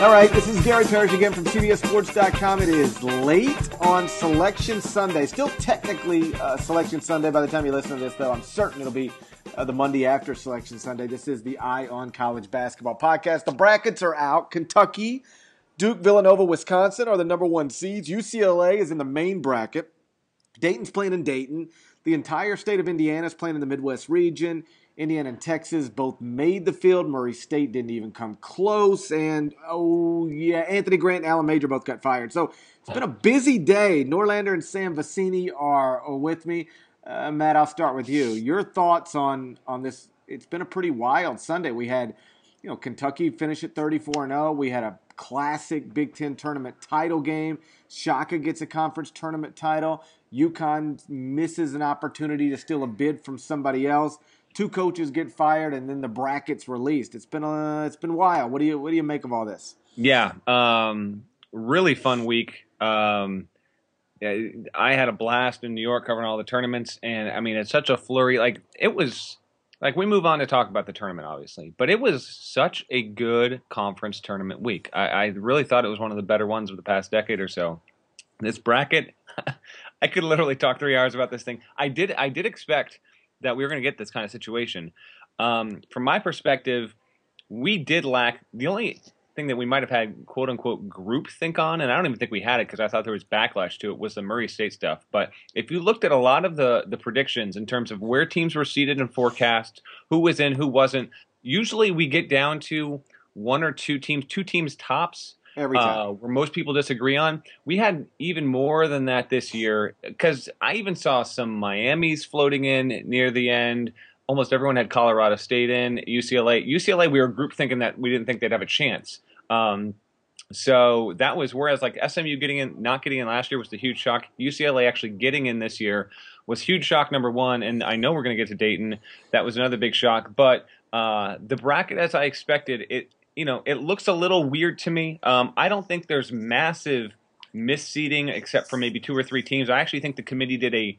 All right, this is Gary Parrish again from CBSSports.com. It is late on Selection Sunday. Still technically uh, Selection Sunday by the time you listen to this, though. I'm certain it'll be uh, the Monday after Selection Sunday. This is the Eye on College Basketball podcast. The brackets are out. Kentucky, Duke, Villanova, Wisconsin are the number one seeds. UCLA is in the main bracket. Dayton's playing in Dayton. The entire state of Indiana is playing in the Midwest region. Indiana and Texas both made the field. Murray State didn't even come close. And, oh, yeah, Anthony Grant and Alan Major both got fired. So it's been a busy day. Norlander and Sam are, are with me. Uh, Matt, I'll start with you. Your thoughts on, on this? It's been a pretty wild Sunday. We had, you know, Kentucky finish at 34 0. We had a classic Big Ten tournament title game. Shaka gets a conference tournament title. UConn misses an opportunity to steal a bid from somebody else two coaches get fired and then the brackets released. It's been a, it's been wild. What do you what do you make of all this? Yeah, um, really fun week. Um, I had a blast in New York covering all the tournaments, and I mean it's such a flurry. Like it was like we move on to talk about the tournament, obviously, but it was such a good conference tournament week. I, I really thought it was one of the better ones of the past decade or so. This bracket, I could literally talk three hours about this thing. I did I did expect that we were going to get this kind of situation. Um, from my perspective, we did lack the only thing that we might have had quote unquote group think on, and I don't even think we had it because I thought there was backlash to it, was the Murray State stuff. But if you looked at a lot of the the predictions in terms of where teams were seated and forecast, who was in, who wasn't, usually we get down to one or two teams, two teams tops every time. Uh, where most people disagree on. We had even more than that this year because I even saw some Miami's floating in near the end. Almost everyone had Colorado State in UCLA. UCLA, we were group thinking that we didn't think they'd have a chance. Um, so that was whereas like SMU getting in, not getting in last year was the huge shock. UCLA actually getting in this year was huge shock number one. And I know we're going to get to Dayton. That was another big shock. But uh, the bracket, as I expected, it you know, it looks a little weird to me. Um, I don't think there's massive misseeding except for maybe two or three teams. I actually think the committee did a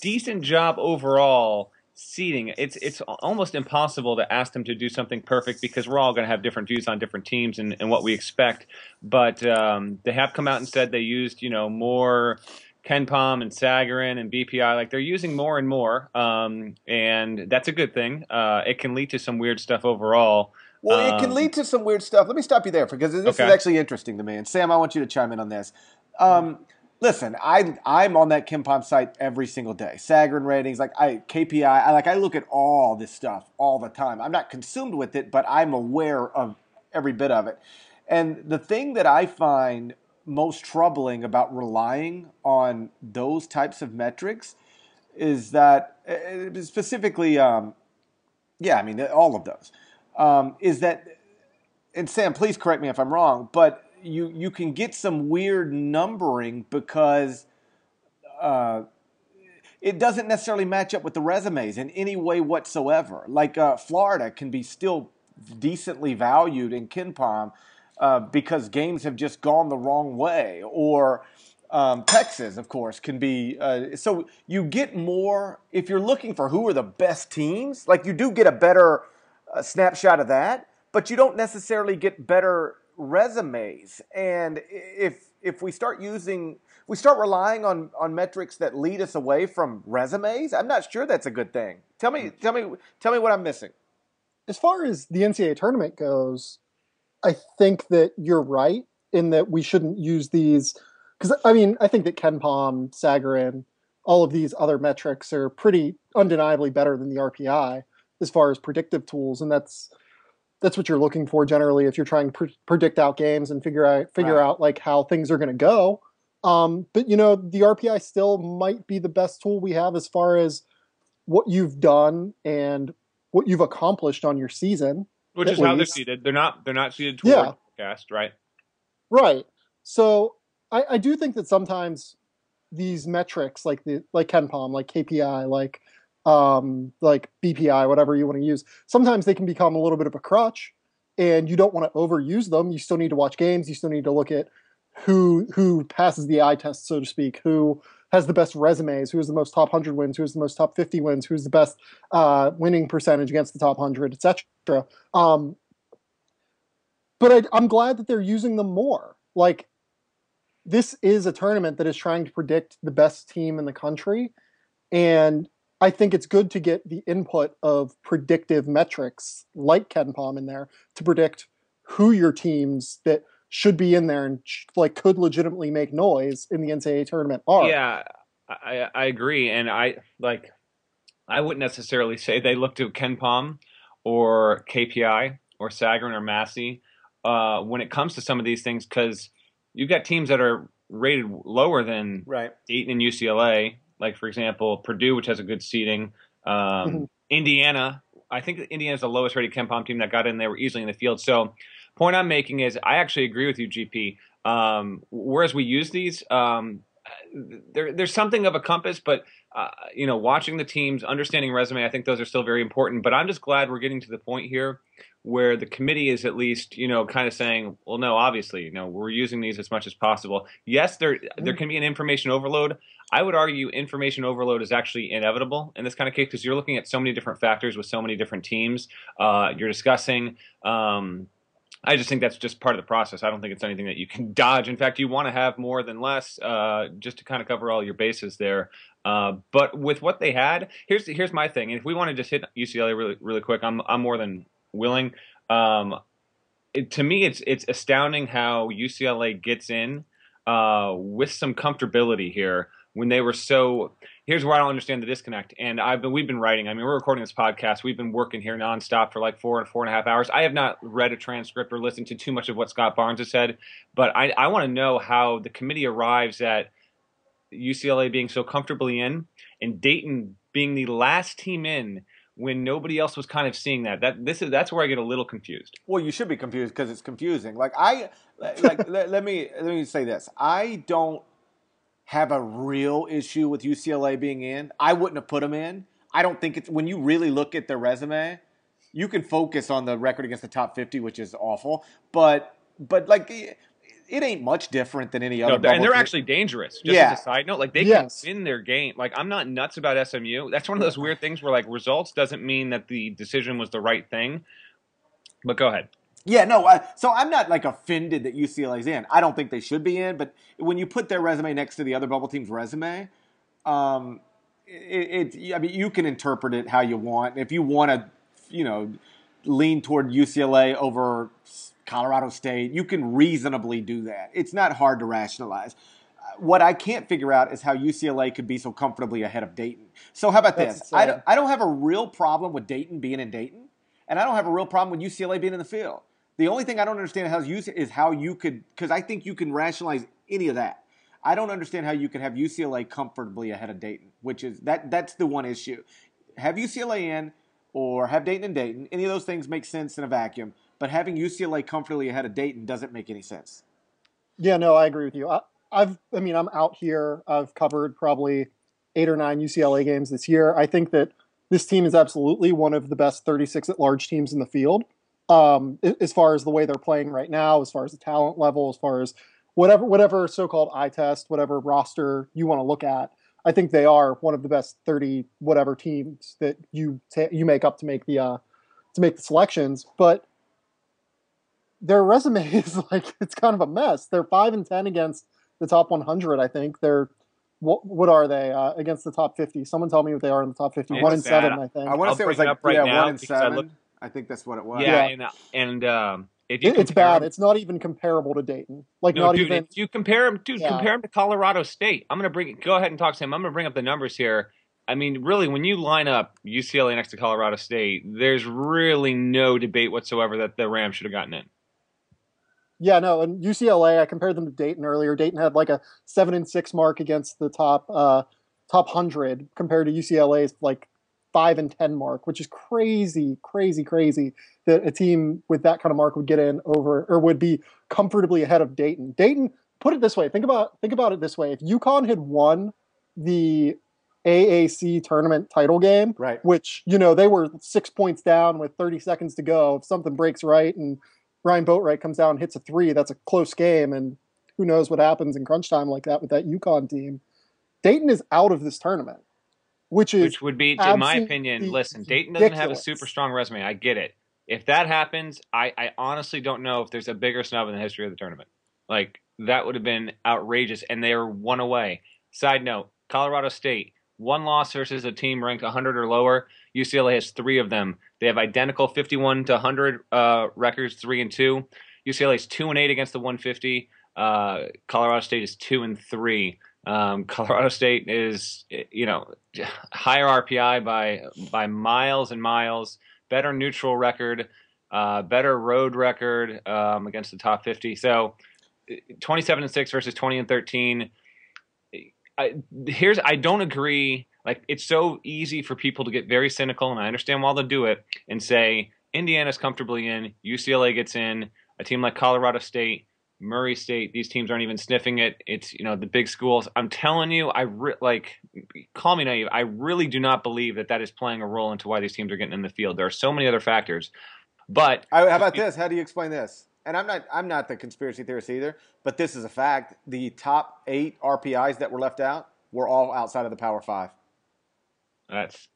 decent job overall seeding. It's it's almost impossible to ask them to do something perfect because we're all going to have different views on different teams and, and what we expect. But um, they have come out and said they used you know more KenPom and Sagarin and BPI. Like they're using more and more, um, and that's a good thing. Uh, it can lead to some weird stuff overall. Well, um, it can um, lead to some weird stuff. Let me stop you there because this okay. is actually interesting to me. And Sam, I want you to chime in on this. Um, listen, I I'm on that KenPom site every single day. Sagarin ratings, like I KPI, I like I look at all this stuff all the time. I'm not consumed with it, but I'm aware of every bit of it. And the thing that I find most troubling about relying on those types of metrics is that uh, specifically, um, yeah, I mean all of those um, is that, and Sam, please correct me if I'm wrong, but you you can get some weird numbering because uh, it doesn't necessarily match up with the resumes in any way whatsoever. Like uh, Florida can be still decently valued in KenPom uh, because games have just gone the wrong way, or um, Texas, of course, can be. Uh, so you get more if you're looking for who are the best teams. Like you do get a better a snapshot of that, but you don't necessarily get better resumes. And if if we start using we start relying on on metrics that lead us away from resumes, I'm not sure that's a good thing. Tell me mm. tell me tell me what I'm missing. As far as the NCAA tournament goes, I think that you're right in that we shouldn't use these because I mean I think that KenPom, Sagarin, all of these other metrics are pretty undeniably better than the RPI as far as predictive tools, and that's that's what you're looking for generally if you're trying to pre- predict out games and figure out figure out like how things are going to go. Um, but you know, the RPI still might be the best tool we have as far as what you've done and what you've accomplished on your season. Which is least. how they're seated. They're not they're not seated toward yeah. cast, right? Right. So I, I do think that sometimes these metrics like the like KenPom, like KPI, like um, like BPI, whatever you want to use, sometimes they can become a little bit of a crutch, and you don't want to overuse them. You still need to watch games. You still need to look at who who passes the eye test, so to speak, who has the best resumes, who has the most top 100 wins, who has the most top 50 wins, who's the best uh, winning percentage against the top 100, etc. Um, but I, I'm glad that they're using them more. Like this is a tournament that is trying to predict the best team in the country, and I think it's good to get the input of predictive metrics like KenPom in there to predict who your teams that should be in there and like could legitimately make noise in the NCAA tournament are. Yeah, I, I agree, and I like. I wouldn't necessarily say they look to KenPom or KPI or Sagarin or Massey uh, when it comes to some of these things because you've got teams that are rated lower than right. Dayton and UCLA. Like for example, Purdue, which has a good seating. Um, mm-hmm. Indiana, I think Indiana is the lowest rated KenPom team that got in. They were easily in the field. So, point I'm making is I actually agree with you, GP. Um, whereas we use these, um, there, there's something of a compass, but uh, you know, watching the teams, understanding resume, I think those are still very important. But I'm just glad we're getting to the point here where the committee is at least, you know, kind of saying, well, no, obviously, you know, we're using these as much as possible. Yes, there there can be an information overload. I would argue information overload is actually inevitable in this kind of case because you're looking at so many different factors with so many different teams. Uh, you're discussing. Um, I just think that's just part of the process. I don't think it's anything that you can dodge. In fact, you want to have more than less, uh, just to kind of cover all your bases there. Uh, but with what they had, here's here's my thing. And if we want to just hit UCLA really really quick, I'm I'm more than willing. Um, it, to me, it's it's astounding how UCLA gets in uh, with some comfortability here when they were so. Here's where I don't understand the disconnect. And I've been we've been writing. I mean, we're recording this podcast. We've been working here nonstop for like four and four and a half hours. I have not read a transcript or listened to too much of what Scott Barnes has said, but I I want to know how the committee arrives at UCLA being so comfortably in and Dayton being the last team in when nobody else was kind of seeing that. That this is that's where I get a little confused. Well, you should be confused because it's confusing. Like I like let, let, me let me say this. I don't have a real issue with UCLA being in. I wouldn't have put them in. I don't think it's when you really look at their resume, you can focus on the record against the top 50, which is awful, but but like it ain't much different than any other. No, and they're actually dangerous. Just yeah. as a side note, like they yes. can win their game. Like I'm not nuts about SMU. That's one of those weird things where like results doesn't mean that the decision was the right thing. But go ahead. Yeah, no. Uh, so I'm not like offended that UCLA's in. I don't think they should be in. But when you put their resume next to the other bubble team's resume, um, it, it I mean, you can interpret it how you want. If you want to, you know, lean toward UCLA over Colorado State. You can reasonably do that. It's not hard to rationalize. What I can't figure out is how UCLA could be so comfortably ahead of Dayton. So how about That's this? I don't, I don't have a real problem with Dayton being in Dayton, and I don't have a real problem with UCLA being in the field. The only thing I don't understand how you is how you could because I think you can rationalize any of that. I don't understand how you could have UCLA comfortably ahead of Dayton, which is that that's the one issue. Have UCLA in or have Dayton and Dayton. Any of those things make sense in a vacuum but having UCLA comfortably ahead of Dayton doesn't make any sense. Yeah, no, I agree with you. I, I've, I mean, I'm out here. I've covered probably eight or nine UCLA games this year. I think that this team is absolutely one of the best 36 at large teams in the field. Um, as far as the way they're playing right now, as far as the talent level, as far as whatever whatever so-called eye test, whatever roster you want to look at, I think they are one of the best 30 whatever teams that you ta- you make up to make the uh, to make the selections. But their resume is like it's kind of a mess. They're five and ten against the top 100. I think they're what, what are they uh, against the top 50? Someone tell me what they are in the top 50. one and seven, I think. I want to say it was like right yeah, one and seven. I, think that's what it was. Yeah, yeah. and, and um, it, it's bad. Them, it's not even comparable to Dayton. Like no, not dude, even. you compare them, dude. Yeah. Compare them to Colorado State. I'm gonna bring. Go ahead and talk to him. I'm gonna bring up the numbers here. I mean, really, when you line up UCLA next to Colorado State, there's really no debate whatsoever that the Rams should have gotten in. Yeah, no, and UCLA, I compared them to Dayton earlier. Dayton had like a seven and six mark against the top uh, top hundred compared to UCLA's like five and ten mark, which is crazy, crazy, crazy that a team with that kind of mark would get in over or would be comfortably ahead of Dayton. Dayton, put it this way, think about think about it this way: if UConn had won the AAC tournament title game, right. which you know they were six points down with 30 seconds to go. If something breaks right and Ryan Boatright comes down and hits a three, that's a close game, and who knows what happens in crunch time like that with that UConn team. Dayton is out of this tournament, which is which would be, in my opinion, listen, Dayton doesn't ridiculous. have a super strong resume. I get it, If that happens, I, I honestly don't know if there's a bigger snub in the history of the tournament. Like that would have been outrageous, and they are one away. Side note: Colorado State one loss versus a team ranked 100 or lower. UCLA has three of them. They have identical 51 to 100 uh, records, three and two. UCLA is two and eight against the 150. Uh, Colorado State is two and three. Um, Colorado State is, you know, higher RPI by by miles and miles. Better neutral record, uh, better road record um, against the top 50. So, 27 and six versus 20 and 13. I, here's I don't agree. Like it's so easy for people to get very cynical, and I understand why they'll do it and say Indiana's comfortably in, UCLA gets in, a team like Colorado State, Murray State, these teams aren't even sniffing it. It's you know the big schools. I'm telling you, I re- like call me naive. I really do not believe that that is playing a role into why these teams are getting in the field. There are so many other factors, but how about this? How do you explain this? and I'm not I'm not the conspiracy theorist either, but this is a fact. The top eight RPIs that were left out were all outside of the Power Five. That's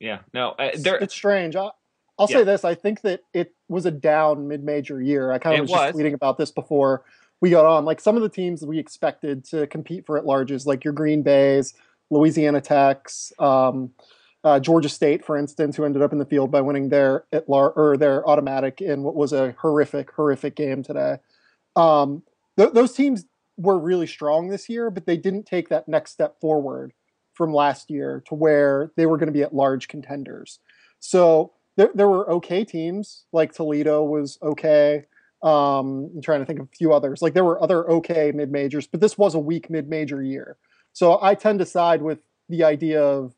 yeah. No, uh, it's strange. I'll, I'll yeah. say this: I think that it was a down mid-major year. I kind of was, was just tweeting about this before we got on. Like some of the teams we expected to compete for at larges, like your Green Bay's, Louisiana Tech's. Um, uh, Georgia State, for instance, who ended up in the field by winning their at lar- or their automatic in what was a horrific, horrific game today. Um, th- those teams were really strong this year, but they didn't take that next step forward from last year to where they were going to be at large contenders. So there, there were okay teams like Toledo was okay. Um, I'm trying to think of a few others. Like there were other okay mid majors, but this was a weak mid major year. So I tend to side with the idea of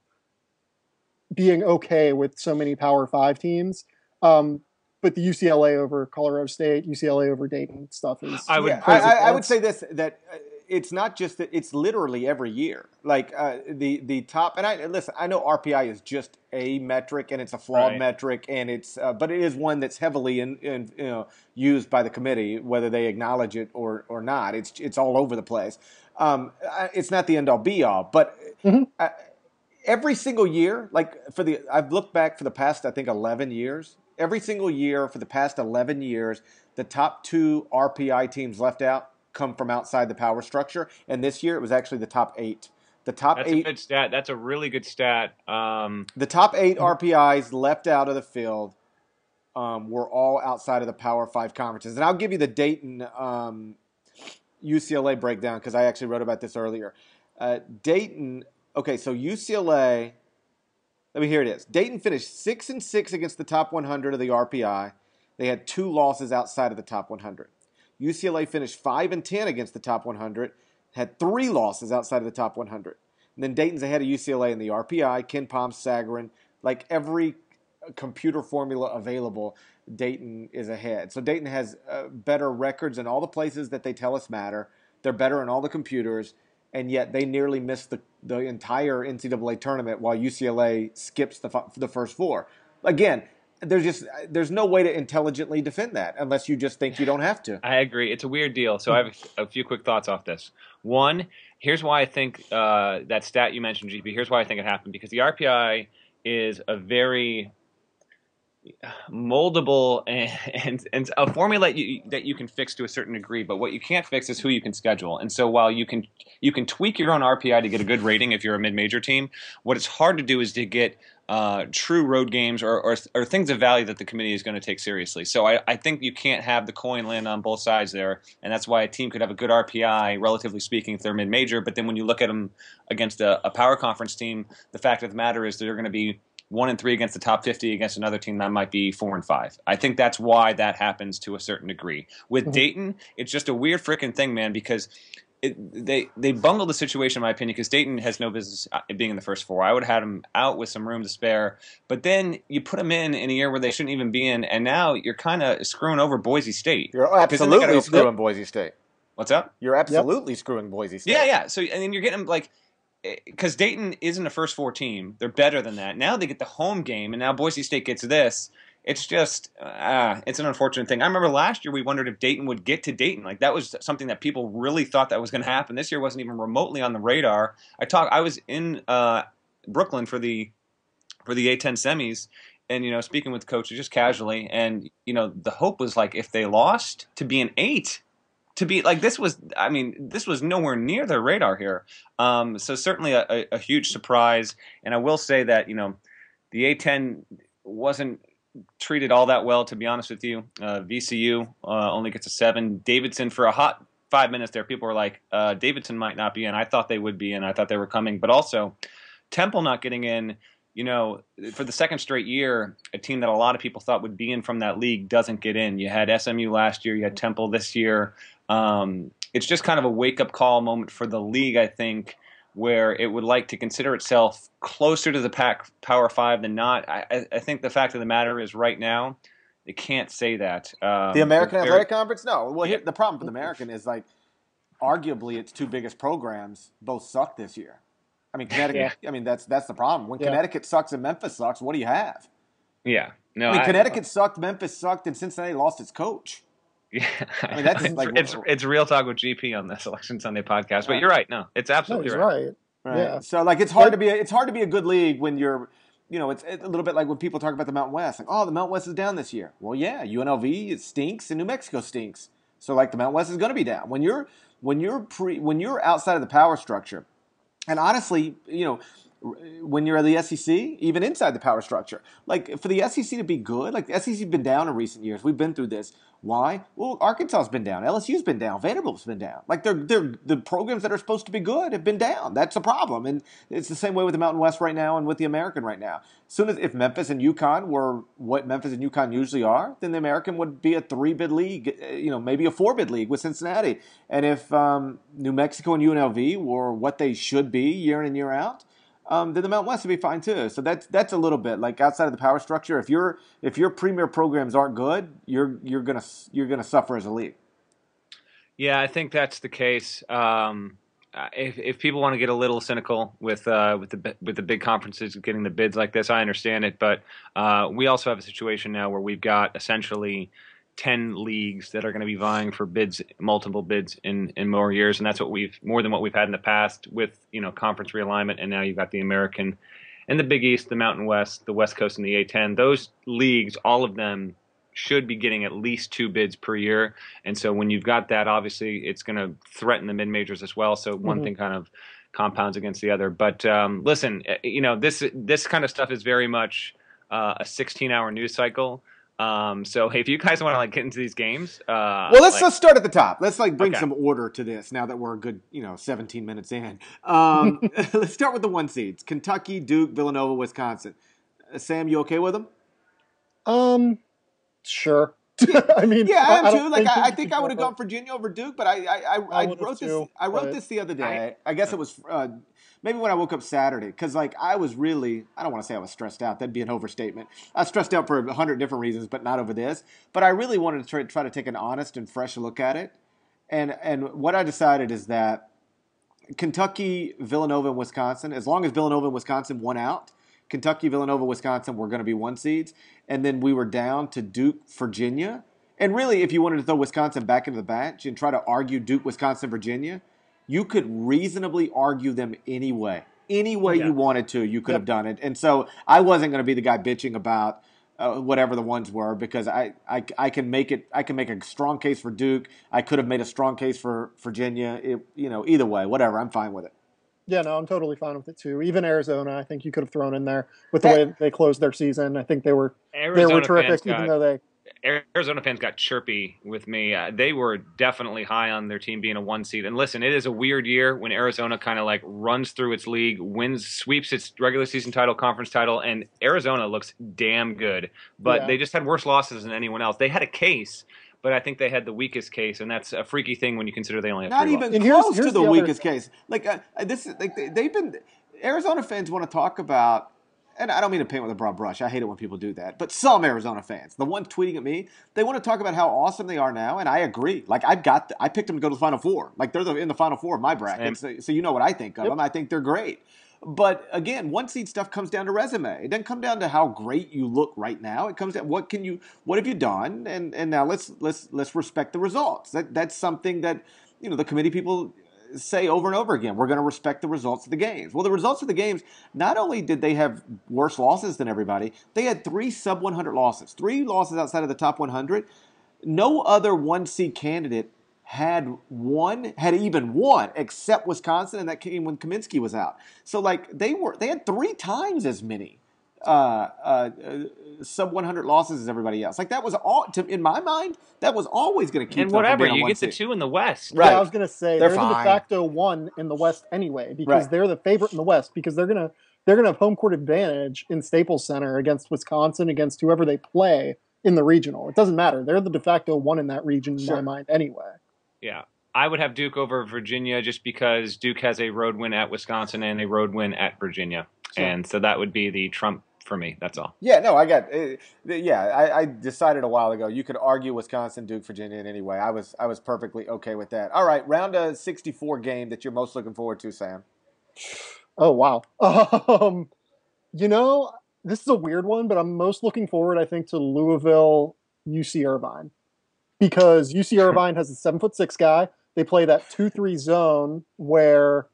being okay with so many Power Five teams. Um, but the UCLA over Colorado State, UCLA over Dayton stuff is. I would, yeah, I, I, would say this that uh, it's not just that it's literally every year. Like uh, the the top, and I listen. I know RPI is just a metric, and it's a flawed right. metric, and it's uh, but it is one that's heavily in, in, you know used by the committee, whether they acknowledge it or or not. It's it's all over the place. Um, it's not the end all be all, but. Mm-hmm. I, every single year, like for the, I've looked back for the past, I think, 11 years. Every single year for the past 11 years, the top two RPI teams left out come from outside the power structure. And this year it was actually the top eight. The top That's eight. That's a good stat. That's a really good stat. Um, the top eight RPIs left out of the field um, were all outside of the Power Five conferences. And I'll give you the Dayton um, UCLA breakdown because I actually wrote about this earlier. Uh, Dayton Okay, so UCLA. Let me hear it is. Dayton finished six and six against the top 100 of the RPI. They had two losses outside of the top 100. UCLA finished five and ten against the top 100, had three losses outside of the top 100. And then Dayton's ahead of UCLA in the RPI, KenPom, Sagarin, like every computer formula available. Dayton is ahead. So Dayton has uh, better records in all the places that they tell us matter. They're better in all the computers and yet they nearly missed the, the entire NCAA tournament while UCLA skips the, the first four. Again, there's just there's no way to intelligently defend that unless you just think you don't have to. I agree. It's a weird deal. So I have a few quick thoughts off this. One, here's why I think uh, that stat you mentioned, GP. Here's why I think it happened because the RPI is a very moldable and, and, and a formula you, that you can fix to a certain degree. But what you can't fix is who you can schedule. And so while you can you can tweak your own RPI to get a good rating if you're a mid major team, what it's hard to do is to get uh, true road games or, or, or, things of value that the committee is going to take seriously. So I, I, think you can't have the coin land on both sides there, and that's why a team could have a good RPI, relatively speaking, if they're mid-major. But then when you look at them against a, a power conference team, the fact of the matter is they're going to be one and three against the top 50 against another team that might be four and five. I think that's why that happens to a certain degree. With mm-hmm. Dayton, it's just a weird freaking thing, man, because it, they they bungled the situation, in my opinion, because Dayton has no business uh, being in the first four. I would have had them out with some room to spare, but then you put them in in a year where they shouldn't even be in, and now you're kind of screwing over Boise State. You're absolutely screwing Boise State. What's up? You're absolutely yep. screwing Boise State. Yeah, yeah. So and then you're getting like because Dayton isn't a first four team. They're better than that. Now they get the home game, and now Boise State gets this. It's just, uh, it's an unfortunate thing. I remember last year we wondered if Dayton would get to Dayton. Like that was something that people really thought that was going to happen. This year wasn't even remotely on the radar. I talk. I was in uh, Brooklyn for the for the A10 semis, and you know, speaking with coaches just casually, and you know, the hope was like if they lost to be an eight, to be like this was. I mean, this was nowhere near their radar here. Um, so certainly a, a, a huge surprise. And I will say that you know, the A10 wasn't treated all that well, to be honest with you. Uh, VCU uh, only gets a seven. Davidson for a hot five minutes there, people were like, uh, Davidson might not be in. I thought they would be in. I thought they were coming, but also Temple not getting in. You know, for the second straight year, a team that a lot of people thought would be in from that league doesn't get in. You had SMU last year, you had Temple this year. Um, it's just kind of a wake up call moment for the league, I think, where it would like to consider itself closer to the pack Power Five than not. I, I think the fact of the matter is, right now, it can't say that. Um, the American Athletic Conference? No. Well, here, the problem with the American is like, arguably, its two biggest programs both suck this year. I mean, Connecticut. Yeah. I mean, that's that's the problem. When yeah. Connecticut sucks and Memphis sucks, what do you have? Yeah. No. I mean, I, Connecticut sucked, Memphis sucked, and Cincinnati lost its coach. Yeah, I mean that's it's, like it's it's real talk with GP on this Election Sunday podcast. But you're right. No, it's absolutely no, right. right. Right. Yeah. So like it's hard but, to be a, it's hard to be a good league when you're you know it's, it's, a little bit like when people talk about the Mountain West like oh the Mountain West is down this year. Well yeah, UNLV it stinks and New Mexico stinks. So like the Mountain West is going to be down when you're when you're pre when you're outside of the power structure. And honestly, you know, when you're at the SEC, even inside the power structure. Like for the SEC to be good, like the SEC's been down in recent years. We've been through this. Why? Well, Arkansas's been down, LSU's been down, Vanderbilt's been down. Like they're they're the programs that are supposed to be good have been down. That's a problem, and it's the same way with the Mountain West right now and with the American right now. As soon as if Memphis and UConn were what Memphis and UConn usually are, then the American would be a three bid league, eh, you know, maybe a four bid league with Cincinnati. And if um, New Mexico and UNLV were what they should be year in and year out um, then the Mountain West would be fine too. So that's that's a little bit like outside of the power structure. If your if your premier programs aren't good, you're you're gonna you're gonna suffer as a league. Yeah, I think that's the case. Um, if if people want to get a little cynical with uh, with the with the big conferences getting the bids like this, I understand it. But uh, we also have a situation now where we've got essentially 10 leagues that are going to be vying for bids, multiple bids in, in more years. And that's what we've, more than what we've had in the past with, you know, conference realignment. And now you've got the American and the Big East, the Mountain West, the West Coast, and the A10. Those leagues, all of them should be getting at least two bids per year. And so when you've got that, obviously it's going to threaten the mid majors as well. So one mm-hmm. thing kind of compounds against the other. But um, listen, eh, you know, this, this kind of stuff is very much uh, a 16 hour news cycle. Um, so hey, if you guys want to like get into these games, uh, well, let's like, let's start at the top. Let's like bring okay. some order to this now that we're a good you know 17 minutes in. Um, let's start with the one seeds: Kentucky, Duke, Villanova, Wisconsin. Uh, Sam, you okay with them? Um, sure. I mean, yeah, I am too. Like, I, I, think I would have gone Virginia over Duke, but I, I, I, I wrote this. I wrote this the other day. I, guess it was uh, maybe when I woke up Saturday, because like I was really, I don't want to say I was stressed out. That'd be an overstatement. I was stressed out for a hundred different reasons, but not over this. But I really wanted to try, try to take an honest and fresh look at it. And and what I decided is that Kentucky, Villanova, and Wisconsin, as long as Villanova and Wisconsin won out, Kentucky, Villanova, Wisconsin were going to be one seeds, and then we were down to Duke, Virginia. And really, if you wanted to throw Wisconsin back into the batch and try to argue Duke, Wisconsin, Virginia, you could reasonably argue them anyway. Any way yeah. you wanted to, you could yep. have done it. And so I wasn't going to be the guy bitching about uh, whatever the ones were because I, I, I can make it I can make a strong case for Duke. I could have made a strong case for Virginia. It, you know, either way, whatever. I'm fine with it. Yeah, no, I'm totally fine with it too. Even Arizona, I think you could have thrown in there with the way they closed their season. I think they were Arizona they were terrific, even though they Arizona fans got chirpy with me. Uh, they were definitely high on their team being a one seed. And listen, it is a weird year when Arizona kind of like runs through its league, wins, sweeps its regular season title, conference title, and Arizona looks damn good. But yeah. they just had worse losses than anyone else. They had a case. But I think they had the weakest case, and that's a freaky thing when you consider they only have not even losses. close here's, here's to the, the weakest case. Like uh, this, like they've been Arizona fans want to talk about and I don't mean to paint with a broad brush. I hate it when people do that. But some Arizona fans, the ones tweeting at me, they want to talk about how awesome they are now, and I agree. Like I've got, the, I picked them to go to the Final Four. Like they're the, in the Final Four of my bracket, so, so, you know what I think of yep. them. I think they're great. But again, one seed stuff comes down to resume. It doesn't come down to how great you look right now. It comes down what can you, what have you done, and and now let's let's let's respect the results. That that's something that you know the committee people say over and over again, we're going to respect the results of the games. Well, the results of the games, not only did they have worse losses than everybody, they had three sub 100 losses, three losses outside of the top 100. No other one seed candidate had one, had even one, except Wisconsin, and that came when Kaminsky was out. So like they were, they had three times as many uh, uh, sub 100 losses as everybody else. Like that was all, to, in my mind, that was always going to keep. And whatever you get the two in the West, right? Yeah, I was going to say they're, they're the de facto one in the West anyway because right. they're the favorite in the West because they're going to they're going to have home court advantage in Staples Center against Wisconsin against whoever they play in the regional. It doesn't matter. They're the de facto one in that region in sure. my mind anyway. Yeah. I would have Duke over Virginia just because Duke has a road win at Wisconsin and a road win at Virginia. Sure. And so that would be the Trump for me. That's all. Yeah, no, I got. Uh, yeah, I, I, decided a while ago. You could argue Wisconsin, Duke, Virginia in any way. I was I was perfectly okay with that. All right, round of sixty-four game that you're most looking forward to, Sam. Oh wow. Um, you know, this is a weird one, but I'm most looking forward, I think, to Louisville, UC Irvine, because UC Irvine has a seven foot six guy. They play that two three zone where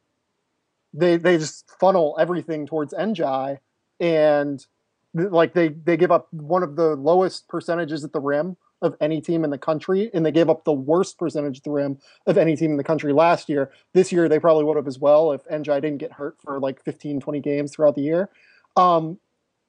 they they just funnel everything towards Ndiaye and like they they give up one of the lowest percentages at the rim of any team in the country, and they gave up the worst percentage at the rim of any team in the country last year. This year, they probably would have as well if Ndiaye didn't get hurt for like 15, 20 games throughout the year. Um,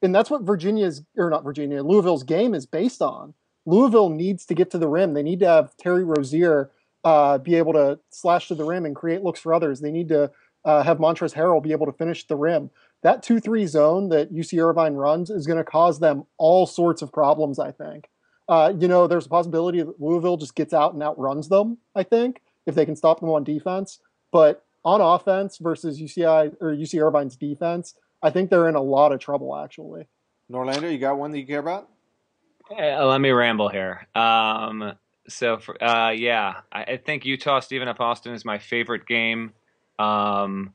and that's what Virginia's, or not Virginia, Louisville's game is based on. Louisville needs to get to the rim. They need to have Terry Rozier uh, be able to slash to the rim and create looks for others. They need to uh, have Montrezl Harrell be able to finish the rim that 2 3 zone that UC Irvine runs is going to cause them all sorts of problems, I think. Uh, you know, there's a possibility that Louisville just gets out and outruns them, I think, if they can stop them on defense. But on offense versus UCI or UC Irvine's defense, I think they're in a lot of trouble, actually. Norlander, you got one that you care about? Uh, let me ramble here. Um, so, for, uh, yeah, I, I, think Utah Stephen F. Austin is my favorite game. Um,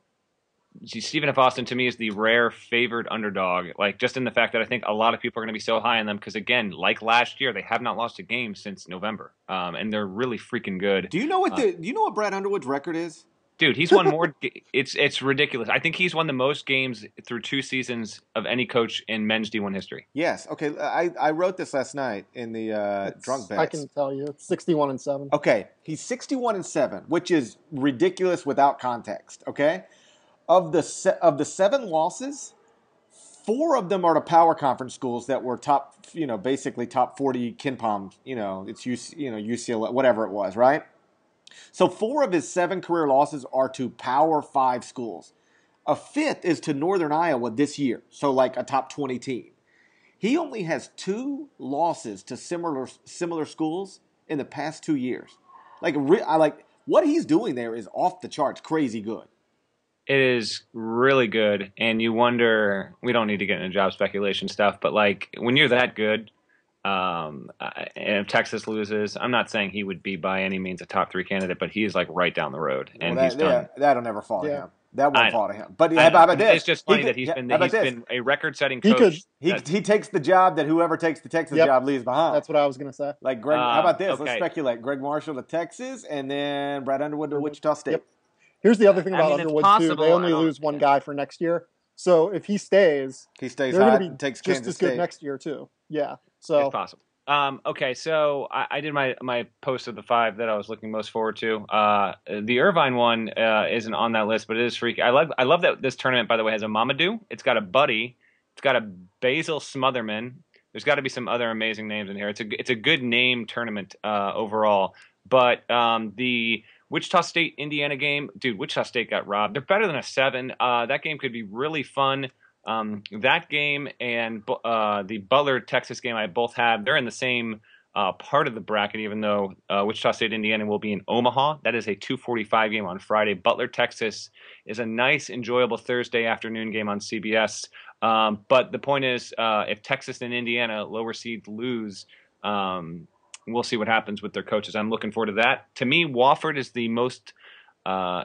Stephen F. Austin to me is the rare favored underdog. Like just in the fact that I think a lot of people are going to be so high on them because again, like last year, they have not lost a game since November, um, and they're really freaking good. Do you know what the? Uh, do you know what Brad Underwood's record is? Dude, he's won more. it's it's ridiculous. I think he's won the most games through two seasons of any coach in men's D1 history. Yes. Okay. I, I wrote this last night in the uh, drunk bets. I can tell you, it's sixty-one and seven. Okay, he's sixty-one and seven, which is ridiculous without context. Okay, of the se- of the seven losses, four of them are to power conference schools that were top, you know, basically top forty KenPom. You know, it's UC, you know UCLA, whatever it was, right? So four of his seven career losses are to Power Five schools. A fifth is to Northern Iowa this year, so like a top twenty team. He only has two losses to similar similar schools in the past two years. Like, I like what he's doing there is off the charts, crazy good it is really good and you wonder we don't need to get into job speculation stuff but like when you're that good um, and if texas loses i'm not saying he would be by any means a top three candidate but he is like right down the road and well, that, he's done yeah, that'll never fall yeah. to him that won't fall to him. But how about this? It's just funny he that he's been he's been a record-setting coach. He, could, he, he takes the job that whoever takes the Texas yep. job leaves behind. That's what I was going to say. Like Gregg, uh, how about this? Okay. Let's speculate. Gregg Marshall to Texas, and then Brad Underwood to Wichita State. Yep. Here's the other thing about I mean, Underwood too. They only lose one guy for next year. So if he stays, he stays they're going to be takes just Kansas as good State. next year too. Yeah. So it's possible. Um, okay, so I, I, did my my post of the five that I was looking most forward to. Uh, the Irvine one uh, isn't on that list, but it is freaky. I love I love that this tournament, by the way, has a Mamadou. It's got a Buddy. It's got a Basil Smotherman. There's got to be some other amazing names in here. It's a it's a good name tournament uh, overall. But um, the Wichita State Indiana game, dude, Wichita State got robbed. They're better than a seven. Uh, that game could be really fun. Um, that game and uh, the Butler Texas game I both have, they're in the same uh, part of the bracket, even though uh, Wichita State Indiana will be in Omaha. That is a 2:45 game on Friday. Butler Texas is a nice, enjoyable Thursday afternoon game on CBS. Um, but the point is, uh, if Texas and Indiana, lower seeds, lose. Um, we'll see what happens with their coaches. I'm looking forward to that. To me, Wofford is the most uh,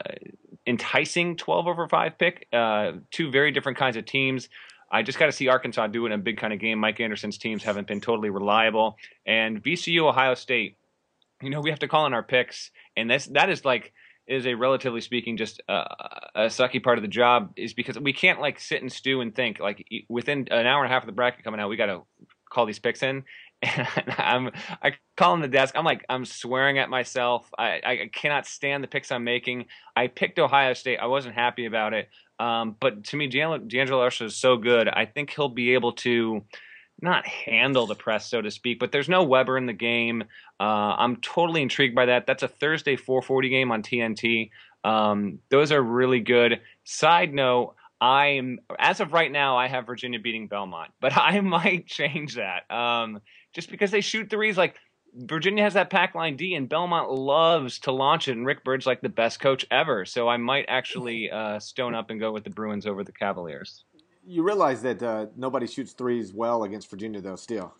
enticing 12 over 5 pick. Uh, two very different kinds of teams. I just got to see Arkansas do it in a big kind of game. Mike Anderson's teams haven't been totally reliable. And VCU, Ohio State, you know, we have to call in our picks. And this, that is like is a relatively speaking just uh, a sucky part of the job is because we can't like sit and stew and think like within an hour and a half of the bracket coming out we got to call these picks in and I'm I call him the desk. I'm like I'm swearing at myself. I, I cannot stand the picks I'm making. I picked Ohio State. I wasn't happy about it. Um, but to me, D'Angelo Russell is so good. I think he'll be able to not handle the press, so to speak. But there's no Weber in the game. Uh, I'm totally intrigued by that. That's a Thursday 4:40 game on TNT. Um, those are really good. Side note. I'm as of right now, I have Virginia beating Belmont, but I might change that. Um, just because they shoot threes. Like Virginia has that pack line D, and Belmont loves to launch it. And Rick Byrd's like the best coach ever, so I might actually uh, stone up and go with the Bruins over the Cavaliers. You realize that uh, nobody shoots threes well against Virginia, though. Still.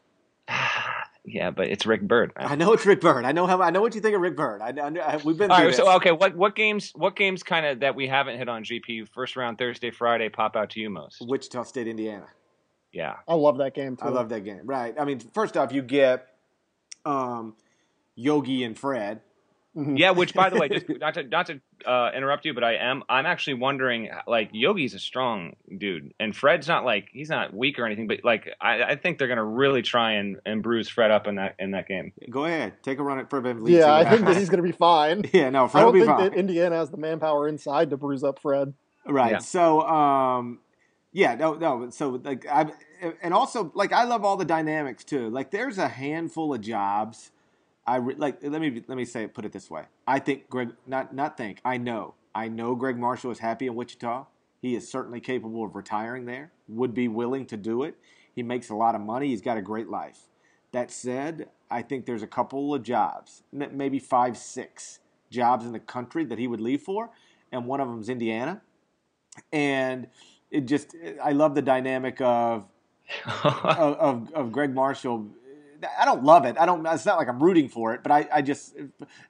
yeah, but it's Rick Byrd. I know it's Rick Byrd. I know how I know what you think of Rick Byrd. I, I, we've been. All right, so okay, what what games what games kind of that we haven't hit on GP first round Thursday Friday pop out to you most? Wichita State, Indiana. Yeah, I love that game too. I love that game. Right. I mean, first off, you get um, Yogi and Fred. Mm-hmm. Yeah, which by the way, just not to not to uh, interrupt you, but I am I'm actually wondering like Yogi's a strong dude, and Fred's not like he's not weak or anything, but like I, I think they're gonna really try and, and bruise Fred up in that in that game. Go ahead, take a run at Fred VanVleet. Yeah, I think that he's gonna be fine. yeah, no, Fred I don't will be think fine. that Indiana has the manpower inside to bruise up Fred. Right. Yeah. So, um, yeah, no, no. So like I and also like I love all the dynamics too. Like there's a handful of jobs. I re- like let me let me say put it this way. I think Gregg not not think I know I know Gregg Marshall is happy in Wichita. He is certainly capable of retiring there. Would be willing to do it. He makes a lot of money. He's got a great life. That said, I think there's a couple of jobs, maybe five, six jobs in the country that he would leave for, and one of them is Indiana. And it just I love the dynamic of of, of, of Gregg Marshall. I don't love it. I don't. It's not like I'm rooting for it, but I, I just,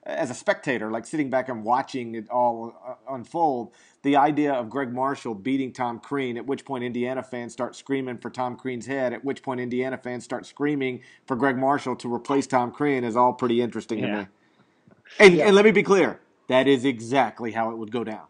as a spectator, like sitting back and watching it all uh, unfold, the idea of Gregg Marshall beating Tom Crean, at which point Indiana fans start screaming for Tom Crean's head, at which point Indiana fans start screaming for Gregg Marshall to replace Tom Crean, is all pretty interesting yeah. to me. And, yeah. and let me be clear, that is exactly how it would go down.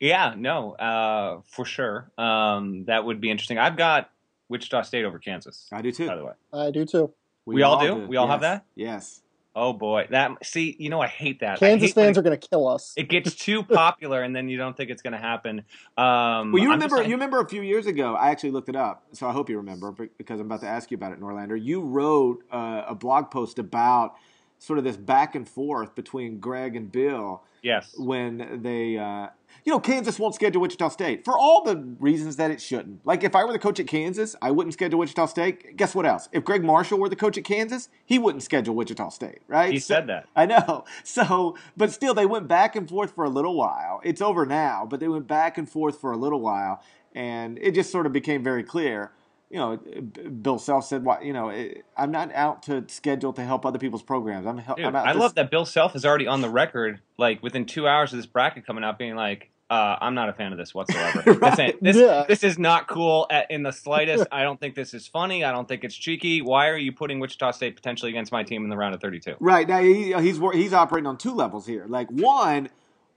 Yeah, no, uh, for sure. Um, that would be interesting. I've got Wichita State over Kansas. I do too. By the way, I do too. We, we all, all, do. do. We all yes. have that. Yes. Oh boy, that see, you know, I hate that. Kansas hate fans it, are going to kill us. It gets too popular, and then you don't think it's going to happen. Um, well, you remember, you remember a few years ago. I actually looked it up, so I hope you remember because I'm about to ask you about it, Norlander. You wrote uh, a blog post about sort of this back and forth between Gregg and Bill. Yes. When they, uh, you know, Kansas won't schedule Wichita State for all the reasons that it shouldn't. Like, if I were the coach at Kansas, I wouldn't schedule Wichita State. Guess what else? If Gregg Marshall were the coach at Kansas, he wouldn't schedule Wichita State, right? He so, said that. I know. So, but still, they went back and forth for a little while. It's over now, but they went back and forth for a little while, and it just sort of became very clear you know, Bill Self said, "What you know, I'm not out to schedule to help other people's programs. I'm, Dude, I'm I love that Bill Self is already on the record, like within two hours of this bracket coming out, being like, uh, "I'm not a fan of this whatsoever. right. this, this, yeah. this, is not cool at, in the slightest. I don't think this is funny. I don't think it's cheeky. Why are you putting Wichita State potentially against my team in the round of 32? Right now, he, he's he's operating on two levels here. Like one."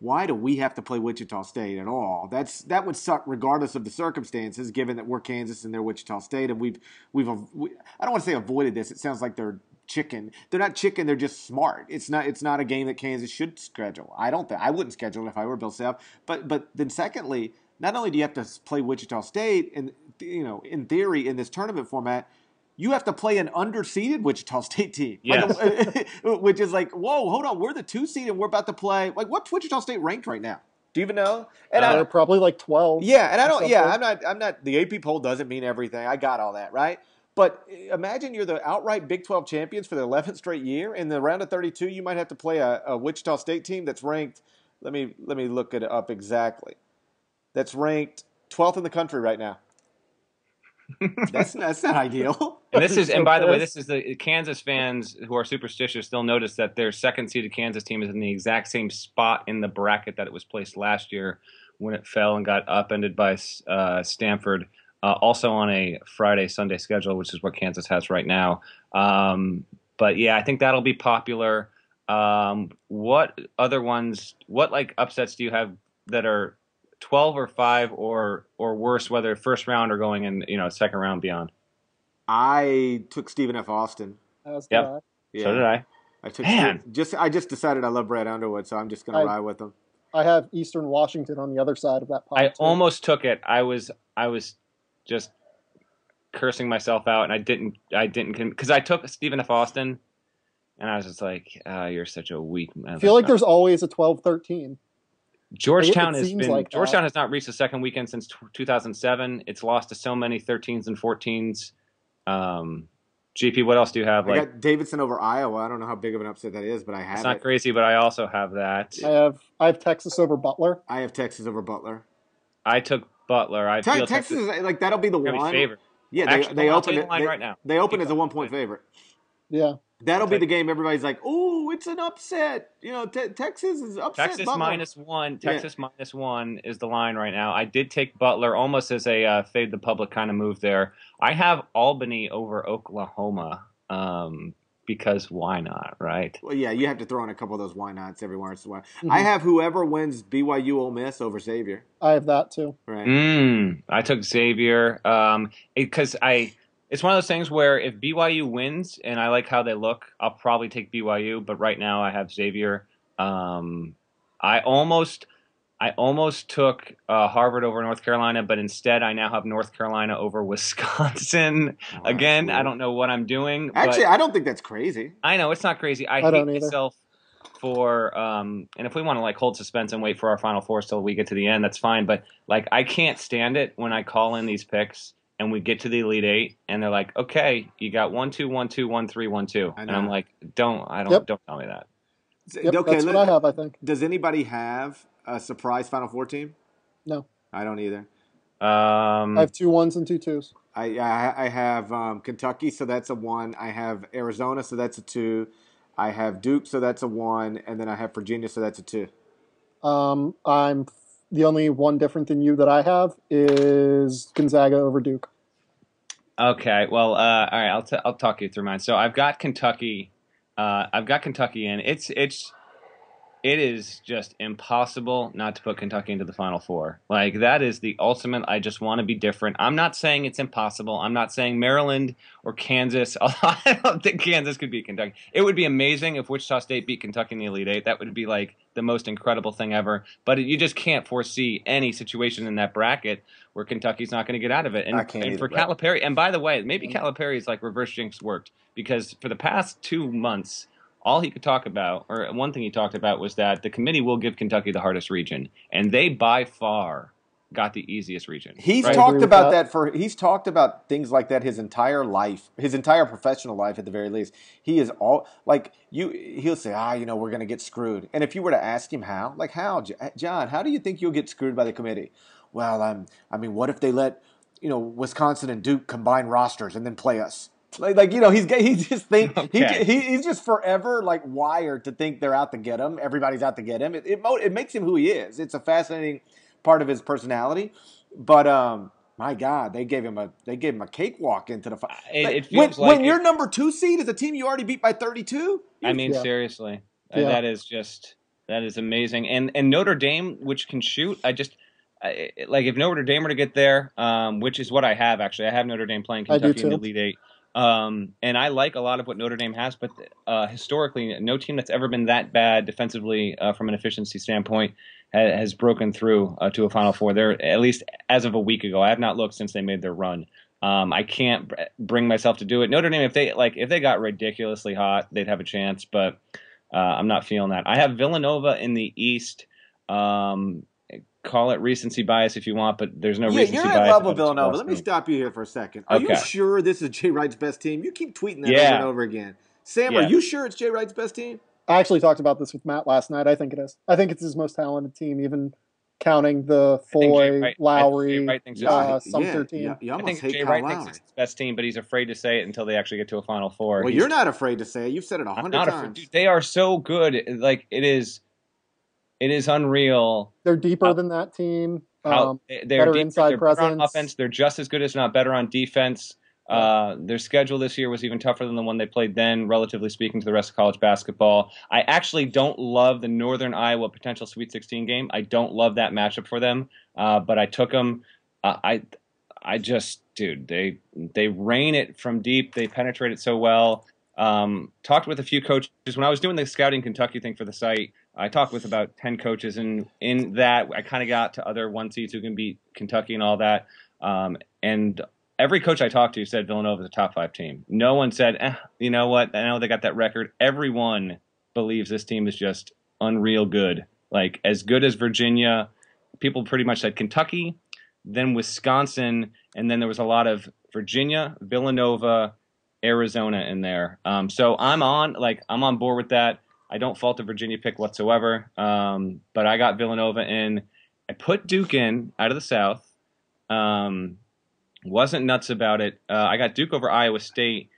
Why do we have to play Wichita State at all? That's that would suck regardless of the circumstances, given that we're Kansas and they're Wichita State, and we've we've we, I don't want to say avoided this. It sounds like they're chicken. They're not chicken. They're just smart. It's not it's not a game that Kansas should schedule. I don't think I wouldn't schedule it if I were Bill Self. But but then secondly, not only do you have to play Wichita State, and you know in theory in this tournament format you have to play an underseeded Wichita State team. Yes. Like, which is like, whoa, hold on, we're the two seed and we're about to play. Like, what's Wichita State ranked right now? Do you even know? And uh, I, they're probably like twelve. Yeah, and I don't. Yeah, I'm not. I'm not. The AP poll doesn't mean everything. I got all that right. But imagine you're the outright Big 12 champions for the 11th straight year. In the round of 32, you might have to play a, a Wichita State team that's ranked. Let me let me look it up exactly. That's ranked 12th in the country right now that's that's not ideal. And this is, and by the way, this is the Kansas fans who are superstitious. They'll notice that their second seeded Kansas team is in the exact same spot in the bracket that it was placed last year when it fell and got upended by uh, Stanford. Uh, also on a Friday Sunday schedule, which is what Kansas has right now. Um, but yeah, I think that'll be popular. Um, what other ones? What like upsets do you have that are twelve or five or or worse, whether first round or going in you know second round beyond? I took Stephen F. Austin. Yep. did Yeah. So did I. I took Man. just I just decided I love Brad Underwood, so I'm just gonna I- ride with him. I have Eastern Washington on the other side of that pile. I too. almost took it. I was I was just cursing myself out, and I didn't I didn't because I took Stephen F. Austin, and I was just like, oh, "You're such a weak." man. I feel like there's always a 12-13. Georgetown it has been like that. Georgetown has not reached the second weekend since t- 2007. It's lost to so many 13s and 14s. Um, GP, what else do you have? I Like got Davidson over Iowa. I don't know how big of an upset that is, but I have it's not it. crazy, but I also have that. I have I have Texas over Butler. I have Texas over Butler. I took Butler. I Te- feel Texas is like that'll be the is gonna be one. favored. Yeah, they, Actually, they I'll open it. the line they, right now. they open Keep as a one point favorite. Yeah. That'll be the game. Everybody's like, "Oh, it's an upset." You know, te- Texas is upset. Texas Butler. minus one. Yeah. Texas minus one is the line right now. I did take Butler almost as a uh, fade the public kind of move there. I have Albany over Oklahoma um, because why not, right? Well, yeah, you have to throw in a couple of those why nots every once in a while. Mhm. I have whoever wins BYU Ole Miss over Xavier. I have that too. Right. Mm, I took Xavier because I. It's one of those things where if BYU wins and I like how they look, I'll probably take BYU. But right now I have Xavier. Um, I almost, I almost took uh, Harvard over North Carolina, but instead I now have North Carolina over Wisconsin. Oh, that's Again, I don't know what I'm doing. Actually, but I don't think that's crazy. I know it's not crazy. I, I hate don't myself for um and if we want to like hold suspense and wait for our final four till we get to the end, that's fine. But like I can't stand it when I call in these picks and we get to the elite eight and they're like, okay, you got one two one two one three one two, I and I'm like, don't I don't Yep. don't tell me that. Yep, okay, that's let- what I have. I think. does anybody have a surprise Final Four team? No. I don't either. Um, I have two ones and two twos. I I, I have um, Kentucky, so that's a one. I have Arizona, so that's a two. I have Duke, so that's a one, and then I have Virginia, so that's a two. Um, I'm the only one different than you that I have is Gonzaga over Duke. Okay, well, uh, all right, I'll t- I'll talk you through mine. So I've got Kentucky. Uh, I've got Kentucky in. It's it's it is just impossible not to put Kentucky into the Final Four. Like that is the ultimate. I just want to be different. I'm not saying it's impossible. I'm not saying Maryland or Kansas. I don't think Kansas could beat Kentucky. It would be amazing if Wichita State beat Kentucky in the Elite Eight. That would be like the most incredible thing ever. But you just can't foresee any situation in that bracket where Kentucky's not going to get out of it. And, I can't and for either. Calipari, and by the way, maybe mm-hmm. Calipari's like reverse jinx worked because for the past two months, all he could talk about, or one thing he talked about, was that the committee will give Kentucky the hardest region, and they by far got the easiest region. He's right? Talked about that. that. for he's talked about things like that his entire life, his entire professional life at the very least. He is all like you he'll say, "Ah, you know, we're going to get screwed." And if you were to ask him how, like how, John, how do you think you'll get screwed by the committee? Well, um I mean, what if they let, you know, Wisconsin and Duke combine rosters and then play us? Like, like you know, he's he just think Okay. he, he he's just forever like wired to think they're out to get him. Everybody's out to get him. It it, it makes him who he is. It's a fascinating part of his personality. But um, my God, they gave him a they gave him a cakewalk into the fight. It- it when like when it- your number two seed is a team you already beat by thirty two. I mean, Yeah. seriously, Uh, Yeah. that is just that is amazing. And and Notre Dame, which can shoot, I just. I, like if Notre Dame were to get there, um, which is what I have actually, I have Notre Dame playing Kentucky in the too. Elite Eight, um, and I like a lot of what Notre Dame has. But uh, historically, no team that's ever been that bad defensively uh, from an efficiency standpoint ha- has broken through uh, to a Final Four. They're at least as of a week ago. I have not looked since they made their run. Um, I can't br- bring myself to do it. Notre Dame, if they like, if they got ridiculously hot, they'd have a chance. But uh, I'm not feeling that. I have Villanova in the East. Um, call it recency bias if you want, but there's no yeah, recency you're bias. in love with. Villanova. Let me stop you here for a second. Are you sure this is Jay Wright's best team? You keep tweeting that Yeah. over and over again. Sam, Yeah. are you sure it's Jay Wright's best team? I actually talked about this with Matt last night. I think it is. I think it's his most talented team, even counting the think Jay Foye, Wright- I Jay Lowry, Wright thinks uh, it's- Sumpter team. yeah, you I think hate Jay Kyle Wright Lowry. thinks it's his best team, but he's afraid to say it until they actually get to a Final Four. well, He's- you're not afraid to say it. You've said it a I'm hundred times. afraid. Dude, they are so good. Like it is, it is unreal. They're deeper How- than that team. How Um, they're better deep, inside they're better on offense. They're just as good, as not better on defense. Uh, their schedule this year was even tougher than the one they played then, relatively speaking, to the rest of college basketball. I actually don't love the Northern Iowa potential Sweet 16 game. I don't love that matchup for them, uh, but I took them. Uh, I, I just, dude, they they rain it from deep. They penetrate it so well. Um, talked with a few coaches when I was doing the scouting Kentucky thing for the site. I talked with about ten coaches, and in that, I kind of got to other one seeds who can beat Kentucky and all that. Um, and every coach I talked to said Villanova is a top five team. No one said, eh, you know what? I know they got that record. Everyone believes this team is just unreal good, like as good as Virginia. People pretty much said Kentucky, then Wisconsin, and then there was a lot of Virginia, Villanova, Arizona in there. Um, so I'm on like I'm on board with that. I don't fault the Virginia pick whatsoever. Um, but I got Villanova in. I put Duke in out of the South. Um, wasn't nuts about it. Uh, I got Duke over Iowa State.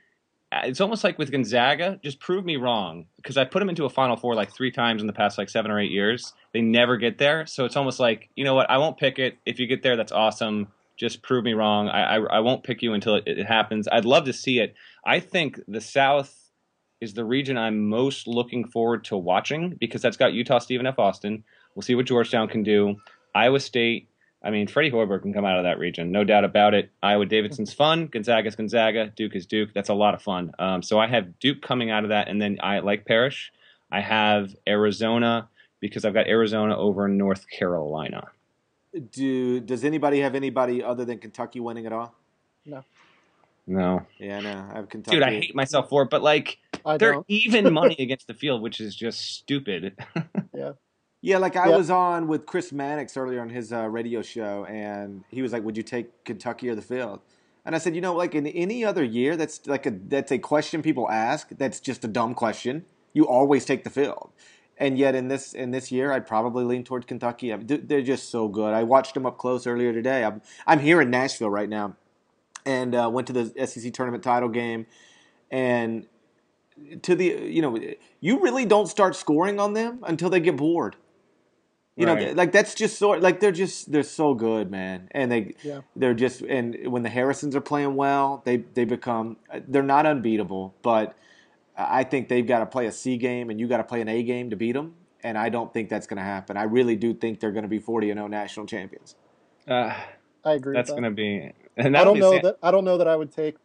Uh, it's almost like with Gonzaga, just prove me wrong because I put them into a Final Four like three times in the past like seven or eight years. They never get there, so it's almost like you know what? I won't pick it. If you get there, that's awesome just prove me wrong. I, I, I won't pick you until it, it, happens. I'd love to see it. I think the South is the region I'm most looking forward to watching because that's got Utah, Stephen F. Austin. We'll see what Georgetown can do. Iowa State. I mean, Freddie Hoiberg can come out of that region, no doubt about it. Iowa Davidson's fun. Gonzaga's Gonzaga. Duke is Duke. That's a lot of fun. Um, so I have Duke coming out of that, and then I like Parrish. I have Arizona because I've got Arizona over North Carolina do does anybody have anybody other than Kentucky winning at all? No. No. Yeah, no. I have Kentucky. Dude, I hate myself for it, but like I they're don't. even money against the field, which is just stupid. yeah. Yeah, like I was on with Chris Mannix earlier on his uh, radio show, and he was like, "Would you take Kentucky or the field?" And I said, "You know, like in any other year, that's like a that's a question people ask. That's just a dumb question. You always take the field." and yet in this in this year, I'd probably lean towards Kentucky. I mean, they're just so good. I watched them up close earlier today. I'm I'm here in Nashville right now, and uh, went to the SEC tournament title game, and to the you know you really don't start scoring on them until they get bored. You right. know, like that's just so like they're just they're so good, man, and they yeah. they're just and when the Harrisons are playing well, they they become they're not unbeatable, but I think they've got to play a C game and you got to play an A game to beat them. And I don't think that's going to happen. I really do think they're going to be 40 and 0 national champions. Uh, I agree. That's that. going to be. And I don't know that I don't know that I would take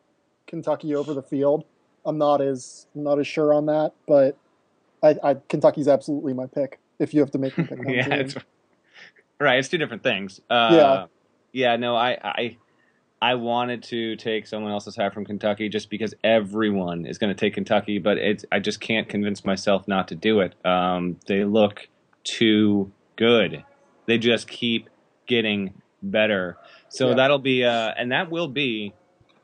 Kentucky over the field. I'm not as I'm not as sure on that, but I, I Kentucky's absolutely my pick. If you have to make me pick, yeah, it's, right. It's two different things. Uh, yeah, yeah. No, I, I I wanted to take someone else's hat from Kentucky just because everyone is going to take Kentucky, but it's I just can't convince myself not to do it. Um, they look too good. They just keep getting better. So yeah. that'll be, uh, and that will be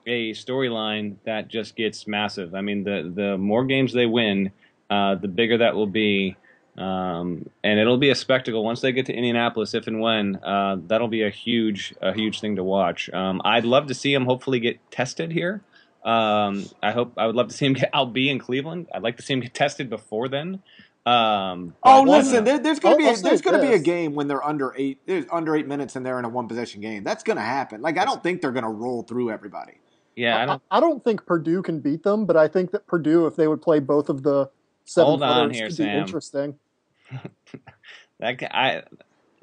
a storyline that just gets massive. I mean, the the more games they win, uh, the bigger that will be. Um, and it'll be a spectacle once they get to Indianapolis, if and when. Uh, that'll be a huge, a huge thing to watch. Um, I'd love to see him hopefully get tested here. Um, I hope I would love to see him get. I'll be in Cleveland. I'd like to see him get tested before then. Um, oh, listen, there, there's going to be a, there's going to be a game when they're under eight there's under eight minutes and they're in a one possession game. That's going to happen. Like I don't think they're going to roll through everybody. Yeah, I don't. I, I, don't think Purdue can beat them, but I think that Purdue, if they would play both of the seven Hold on here, could Sam. be interesting. that I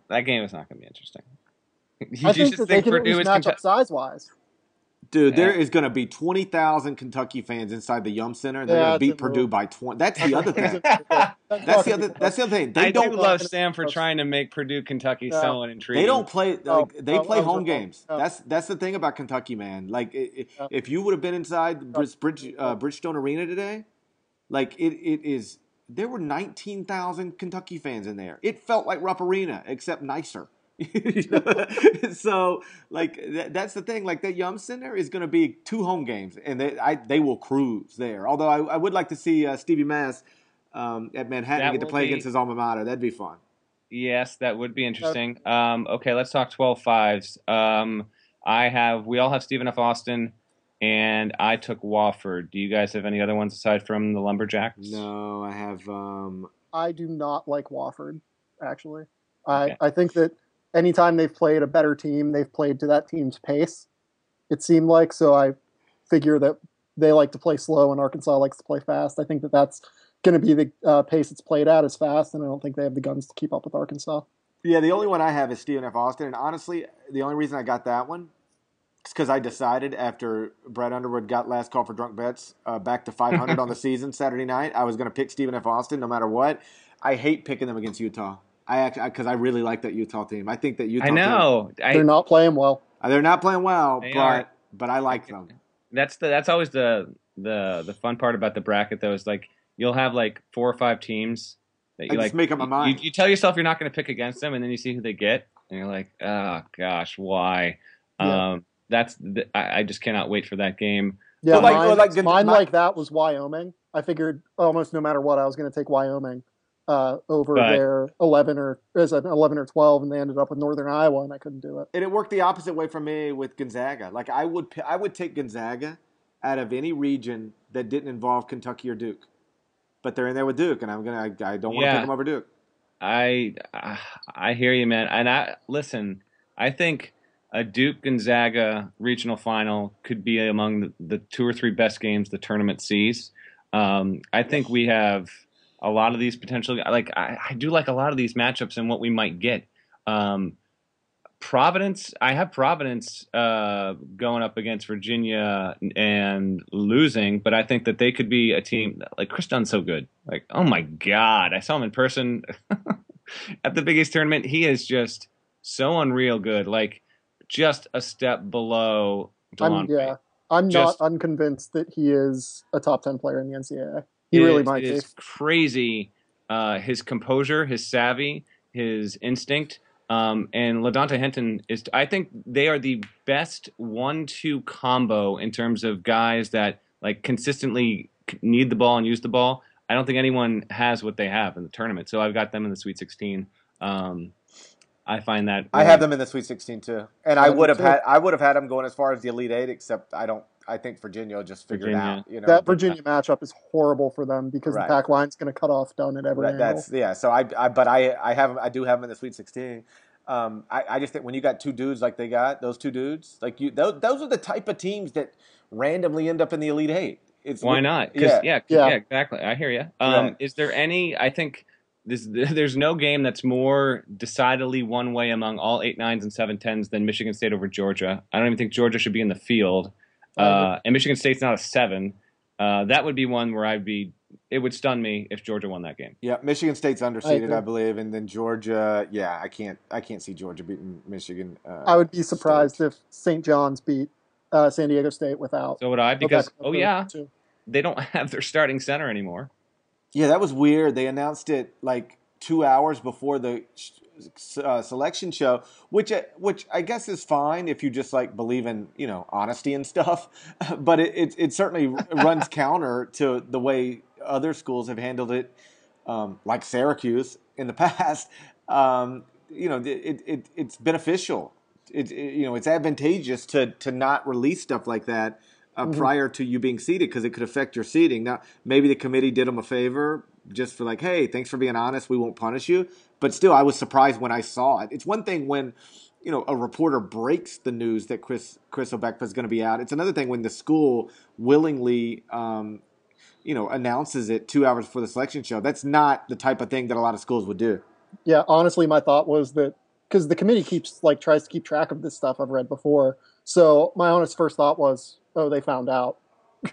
that game is not going to be interesting. You I think that they can Purdue match up size wise. Dude, yeah. there is going to be twenty thousand Kentucky fans inside the Yum Center. They're yeah, going to beat Purdue by twenty. That's the other thing. that's the other. That's the other thing. They I don't do love Sam for trying to make Purdue Kentucky yeah. so intriguing. They don't play. Like, oh, they oh, play oh, home games. That's that's the thing about Kentucky, man. Like if you would have been inside Bridge, uh, Bridgestone Arena today, like it, it is there were 19,000 Kentucky fans in there. It felt like Rupp Arena, except nicer. so, like, th- that's the thing. Like, that Yum Center is going to be two home games, and they, I, they will cruise there. Although I, I would like to see uh, Stevie Mass um, at Manhattan that get to play be, against his alma mater. That'd be fun. Yes, that would be interesting. Um, okay, let's talk 12 fives. Um, I have, we all have Stephen F. Austin and I took Wofford. Do you guys have any other ones aside from the Lumberjacks? No, I have. Um... I do not like Wofford. Actually, I I think that anytime they've played a better team, they've played to that team's pace. It seemed like so. I figure that they like to play slow and Arkansas likes to play fast. I think that that's going to be the uh, pace it's played at is fast, and I don't think they have the guns to keep up with Arkansas. Yeah, the only one I have is Stephen F. Austin, and honestly, the only reason I got that one is because I decided after Brad Underwood got last call for drunk bets uh, back to 500 on the season Saturday night, I was going to pick Stephen F. Austin no matter what. I hate picking them against Utah. I actually because I really like that Utah team. I think that Utah. I know team, I, they're not playing well. Uh, they're not playing well, but are. but I like them. That's the that's always the the the fun part about the bracket though is like you'll have like four or five teams that you I like make up my mind. You, you, tell yourself you're not going to pick against them, and then you see who they get, and you're like, oh gosh, why? Yeah. Um, that's the, I, I, just cannot wait for that game. Yeah, like, mine, like, mine my, like that was Wyoming. I figured almost no matter what, I was going to take Wyoming uh, over but, their 11 or is it 11 or 12 and they ended up with northern iowa and i couldn't do it. And it worked the opposite way for me with gonzaga. Like i would i would take gonzaga out of any region that didn't involve kentucky or duke. But they're in there with duke and i'm gonna i, I don't want to yeah, pick them over duke. I i hear you man. And i listen i think a Duke Gonzaga regional final could be among the, the, two or three best games the tournament sees. Um, I think we have a lot of these potentially like I, I, do like a lot of these matchups and what we might get. Um, Providence, I have Providence uh, going up against Virginia and losing, but I think that they could be a team like Kris Dunn's so good. Like, oh my god, I saw him in person at the Big East tournament. He is just so unreal good. Like, just a step below. I'm, yeah, I'm just, not unconvinced that he is a top ten player in the NCAA. He it, really might It's crazy. Uh, his composure, his savvy, his instinct. Um, and LaDontae Henton is, I think they are the best one-two combo in terms of guys that like consistently need the ball and use the ball. I don't think anyone has what they have in the tournament. So I've got them in the Sweet 16. Um, I find that I have them in the Sweet 16 too, and I would have had I would have had them going as far as the Elite Eight, except I don't I think Virginia will just figure Virginia. it out. You know, that Virginia matchup is horrible for them because right. the pack line's going to cut off Dunn at every right, angle. That's yeah. So I, I but I I have I do have them in the Sweet 16. Um, I, I just think when you got two dudes like they got those two dudes, like you, those, those are the type of teams that randomly end up in the Elite Eight. It's why not? Yeah. yeah, yeah, yeah, exactly. I hear you. Um, right. Is there any? I think this, there's no game that's more decidedly one way among all eight nines and seven tens than Michigan State over Georgia. I don't even think Georgia should be in the field. Uh, and Michigan State's not a seven. Uh, that would be one where I'd be. It would stun me if Georgia won that game. Yeah, Michigan State's underseeded, I, I believe, and then Georgia. Yeah, I can't. I can't see Georgia beating Michigan. Uh, I would be surprised State. if St. John's beat uh, San Diego State without. So would I, because oh yeah, too. they don't have their starting center anymore. Yeah, that was weird. They announced it like two hours before the uh, selection show, which uh, which I guess is fine if you just like believe in you know honesty and stuff, but it it, it certainly runs counter to the way other schools have handled it, um, like Syracuse in the past. Um, you know, it, it it's beneficial. It, it, you know it's advantageous to to not release stuff like that. Uh, mm-hmm. prior to you being seated because it could affect your seating. Now, maybe the committee did them a favor just for like, hey, thanks for being honest. We won't punish you. But still, I was surprised when I saw it. It's one thing when you know a reporter breaks the news that Chris Chris Obekpa is going to be out. It's another thing when the school willingly. Um, you know, announces it two hours before the selection show. That's not the type of thing that a lot of schools would do. Yeah, honestly, my thought was that because the committee keeps like tries to keep track of this stuff I've read before. So my honest first thought was, oh, they found out.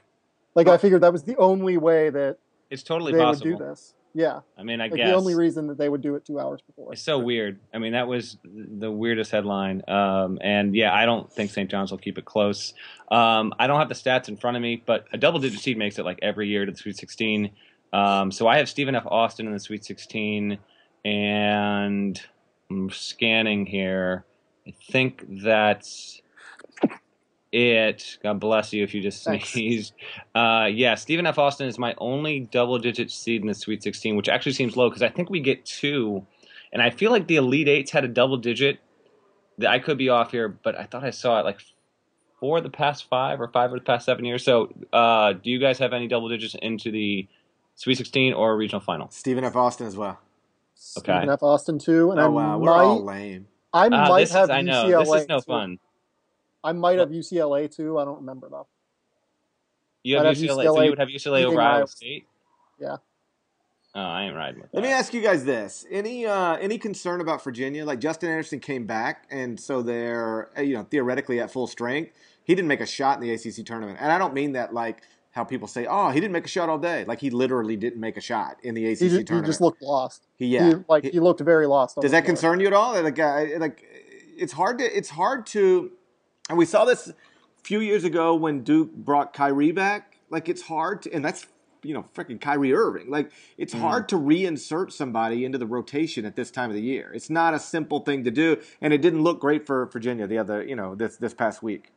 like I figured that was the only way that it's totally they possible. would do this. Yeah. I mean, I like guess the only reason that they would do it two hours before. It's so weird. I mean, that was the weirdest headline. Um, and yeah, I don't think St. John's will keep it close. Um, I don't have the stats in front of me, but a double digit seed makes it like every year to the Sweet 16. Um, so I have Stephen F. Austin in the Sweet 16, and I'm scanning here. I think that's it. God bless you if you just sneezed. Uh, yeah, Stephen F. Austin is my only double digit seed in the Sweet 16, which actually seems low because I think we get two. And I feel like the Elite Eights had a double digit. I could be off here, but I thought I saw it like four of the past five or five of the past seven years. So, uh, do you guys have any double digits into the Sweet 16 or regional final? Stephen F. Austin as well. Okay. Stephen F. Austin too, and oh, I wow. might, We're all lame. I uh, might have is, I know UCLA this is no too. fun. I might have UCLA too. I don't remember though. You have, UCLA, UCLA, so you would have UCLA over Iowa State. Yeah. Oh, I ain't riding with that. Let me ask you guys this: any uh, any concern about Virginia? Like Justin Anderson came back, and so they're uh, you know theoretically at full strength. He didn't make a shot in the ACC tournament, and I don't mean that like how people say, "Oh, he didn't make a shot all day." Like he literally didn't make a shot in the ACC he just, tournament. He just looked lost. He, yeah, he, like he, he, looked very lost. Does that concern you at all? Like, uh, like it's hard to it's hard to, and we saw this a few years ago when Duke brought Kyrie back. Like it's hard to, and that's you know, freaking Kyrie Irving. Like it's mm. hard to reinsert somebody into the rotation at this time of the year. It's not a simple thing to do, and it didn't look great for Virginia the other, you know, this this past week.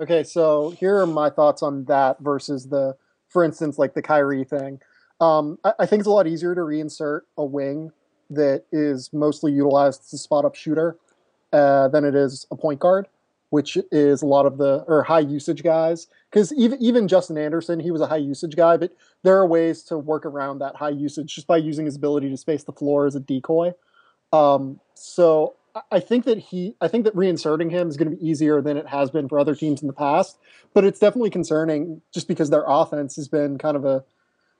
Okay, so here are my thoughts on that versus the, for instance, like the Kyrie thing. Um, I, I think it's a lot easier to reinsert a wing that is mostly utilized as a spot up shooter uh, than it is a point guard which is a lot of the or high usage guys. Because even even Justin Anderson, he was a high usage guy, but there are ways to work around that high usage just by using his ability to space the floor as a decoy. Um, so I think that he, I think that reinserting him is going to be easier than it has been for other teams in the past. But it's definitely concerning just because their offense has been kind of a,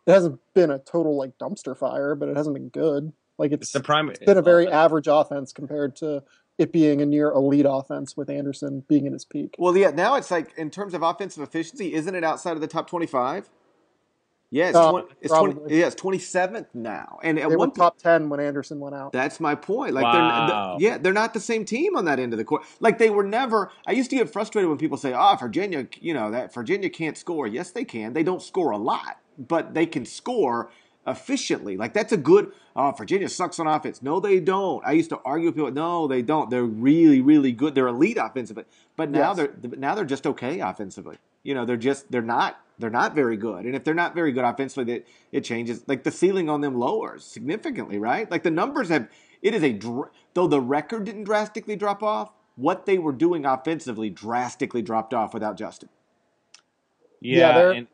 it hasn't been a total like dumpster fire, but it hasn't been good. Like it's, it's, the prime, it's been a very average offense compared to it being a near elite offense with Anderson being in his peak. Well, yeah, now it's like in terms of offensive efficiency, isn't it outside of the top twenty-five? Yeah, it's, uh, 20, it's 20, yeah, it's twenty seventh now, and at they one top ten when Anderson went out. That's my point. Like, wow. they're, yeah, they're not the same team on that end of the court. Like they were never. I used to get frustrated when people say, "Oh, Virginia, you know that Virginia can't score." Yes, they can. They don't score a lot, but they can score efficiently. Like that's a good. Oh, Virginia sucks on offense. No, they don't. I used to argue with people. No, they don't. They're really, really good. They're elite offensively, but now yes. they're now they're just okay offensively. You know, they're just they're not they're not very good. And if they're not very good offensively, it it changes. Like the ceiling on them lowers significantly, right? Like the numbers have. It is a though the record didn't drastically drop off. What they were doing offensively drastically dropped off without Justin. Yeah, yeah and,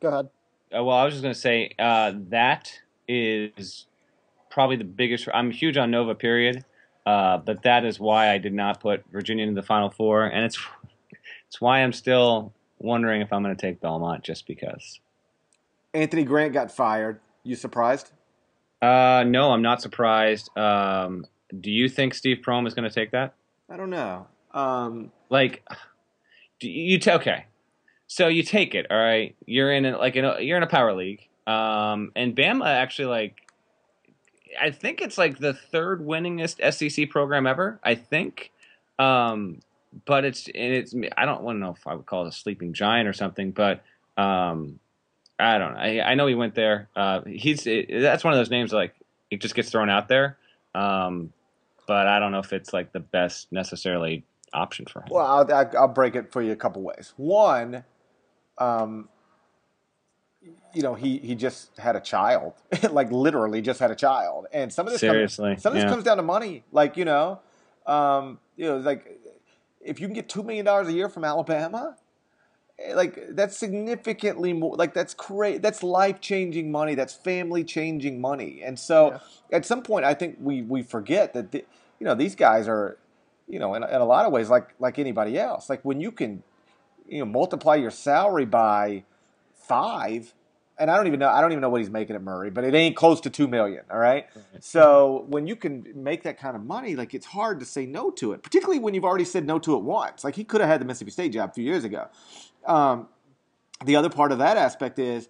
go ahead. Uh, well, I was just going to say uh, that is probably the biggest. I'm huge on Nova, period. Uh, but that is why I did not put Virginia in the Final Four, and it's it's why I'm still wondering if I'm going to take Belmont just because. Anthony Grant got fired. You surprised? Uh, no, I'm not surprised. Um, do you think Steve Prohm is going to take that? I don't know. Um, like, do you t- okay? So you take it, all right. You're in a, like in a, you're in a power league, um, and Bama actually like, I think it's like the third winningest SEC program ever. I think, um, but it's and it's I don't want to know if I would call it a sleeping giant or something, but um, I don't know. I, I know he went there. Uh, he's it, that's one of those names like it just gets thrown out there. Um, but I don't know if it's like the best necessarily option for him. Well, I'll, I'll break it for you a couple ways. One, um, you know, he he just had a child, like literally just had a child, and some of this seriously, comes, some of this yeah. comes down to money. Like you know, um, you know, like if you can get two million dollars a year from Alabama, eh, like that's significantly more. Like that's great. That's life changing money. That's family changing money. And so, yeah. at some point, I think we we forget that the, you know these guys are, you know, in, in a lot of ways like like anybody else. Like when you can you know multiply your salary by five and I don't even know I don't even know what he's making at Murray, but it ain't close to two million. All right. So when you can make that kind of money, like it's hard to say no to it, particularly when you've already said no to it once. Like he could have had the Mississippi State job a few years ago. Um, the other part of that aspect is,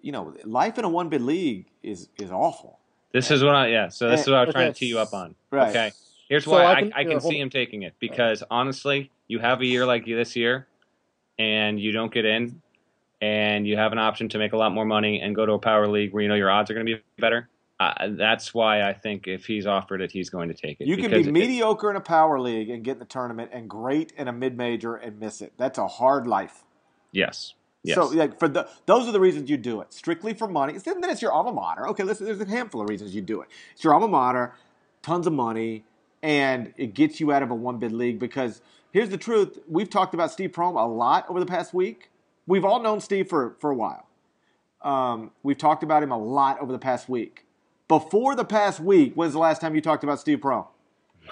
you know, life in a one bid league is is awful. This is what I yeah. So this and, is what I was trying to tee you up on. Right. Okay. Here's why so I can, I, I can see him taking it because honestly, you have a year like this year and you don't get in and you have an option to make a lot more money and go to a power league where you know your odds are going to be better. Uh, that's why I think if he's offered it, he's going to take it. You can be it, mediocre in a power league and get in the tournament, and great in a mid major and miss it. That's a hard life. Yes. Yes. So, like for the those are the reasons you do it. Strictly for money. Then it's your alma mater. Okay, listen, there's a handful of reasons you do it. It's your alma mater, tons of money, and it gets you out of a one bid league because here's the truth. We've talked about Steve Prohm a lot over the past week. We've all known Steve for, for a while. Um, we've talked about him a lot over the past week. Before the past week, when's the last time you talked about Steve Prohm?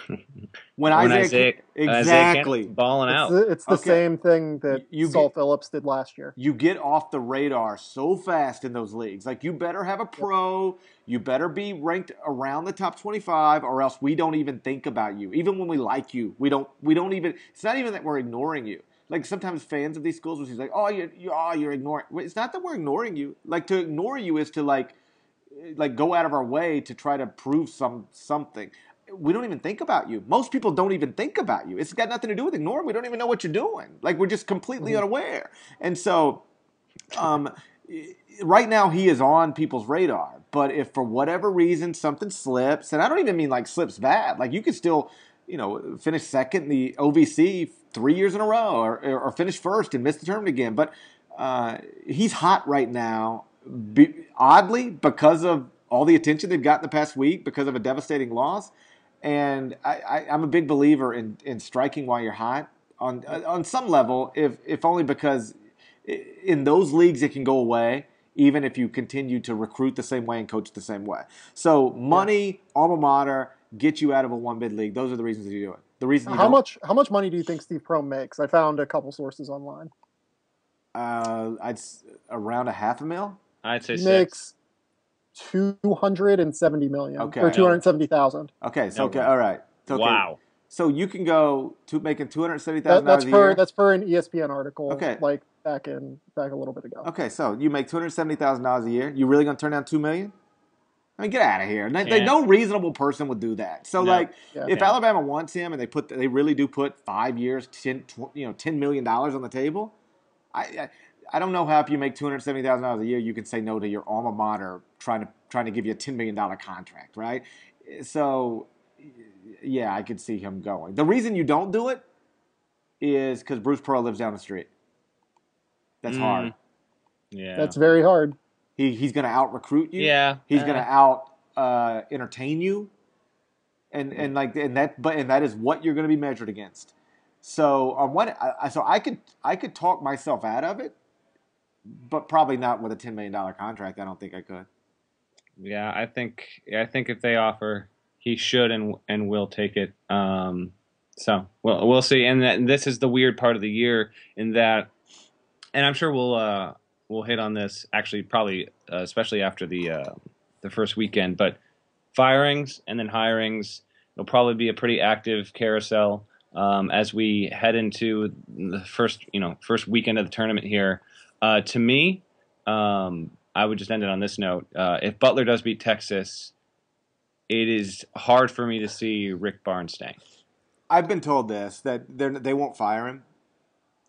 When, when Isaiah, Isaiah exactly Isaiah balling out. It's the, it's the okay. same thing that you Saul get, Phillips did last year. You get off the radar so fast in those leagues. Like you better have a pro. You better be ranked around the top twenty-five, or else we don't even think about you. Even when we like you, we don't. We don't even. It's not even that we're ignoring you. Like sometimes fans of these schools will say like, "Oh, you're, you, oh, you're ignoring." It's not that we're ignoring you. Like to ignore you is to like like go out of our way to try to prove some something we don't even think about you. Most people don't even think about you. It's got nothing to do with ignoring. We don't even know what you're doing. Like we're just completely mm-hmm. unaware. And so, um, right now he is on people's radar. But if for whatever reason something slips, and I don't even mean like slips bad, like you could still, you know, finish second in the OVC three years in a row, or, or finish first and miss the tournament again. But uh, he's hot right now, be, oddly because of all the attention they've got in the past week because of a devastating loss. And I, am a big believer in, in striking while you're hot on on some level, if if only because in those leagues it can go away, even if you continue to recruit the same way and coach the same way. So money, yeah. alma mater, get you out of a one bid league. Those are the reasons you do it. The reason how much how much money do you think Steve Prohm makes? I found a couple sources online. Uh, I'd around a half a mil. I'd say he six. makes two hundred and seventy million. Okay. Or two hundred seventy thousand. Okay. So okay. All right. So, okay. Wow. So you can go to making two hundred seventy thousand. That, that's per year? that's per an ESPN article. Okay. Like back in back a little bit ago. Okay. So you make two hundred seventy thousand dollars a year. You really gonna turn down two million? I mean, get out of here. They, no reasonable person would do that. So, no. like, yeah. if yeah. Alabama wants him and they put, they really do put five years, 10, you know, ten million dollars on the table. I, I, I don't know how if you make two hundred seventy thousand dollars a year, you can say no to your alma mater trying to trying to give you a $10 million contract, right? So, yeah, I could see him going. The reason you don't do it is because Bruce Pearl lives down the street. That's mm. hard. Yeah. That's very hard. He, he's going to out recruit you. Yeah. He's uh. going to out uh, entertain you. And, and like and that but and that is what you're going to be measured against. So on one, I, so I could I could talk myself out of it, but probably not with a ten million dollar contract. I don't think I could. Yeah, I think I think if they offer, he should and and will take it. Um, so we'll we'll see. And, that, and this is the weird part of the year in that, and I'm sure we'll uh, we'll hit on this actually probably uh, especially after the uh, the first weekend. But firings and then hirings will probably be a pretty active carousel um, as we head into the first you know first weekend of the tournament here. Uh, to me, um, I would just end it on this note. Uh, if Butler does beat Texas, it is hard for me to see Rick Barnes staying. I've been told this that they won't fire him,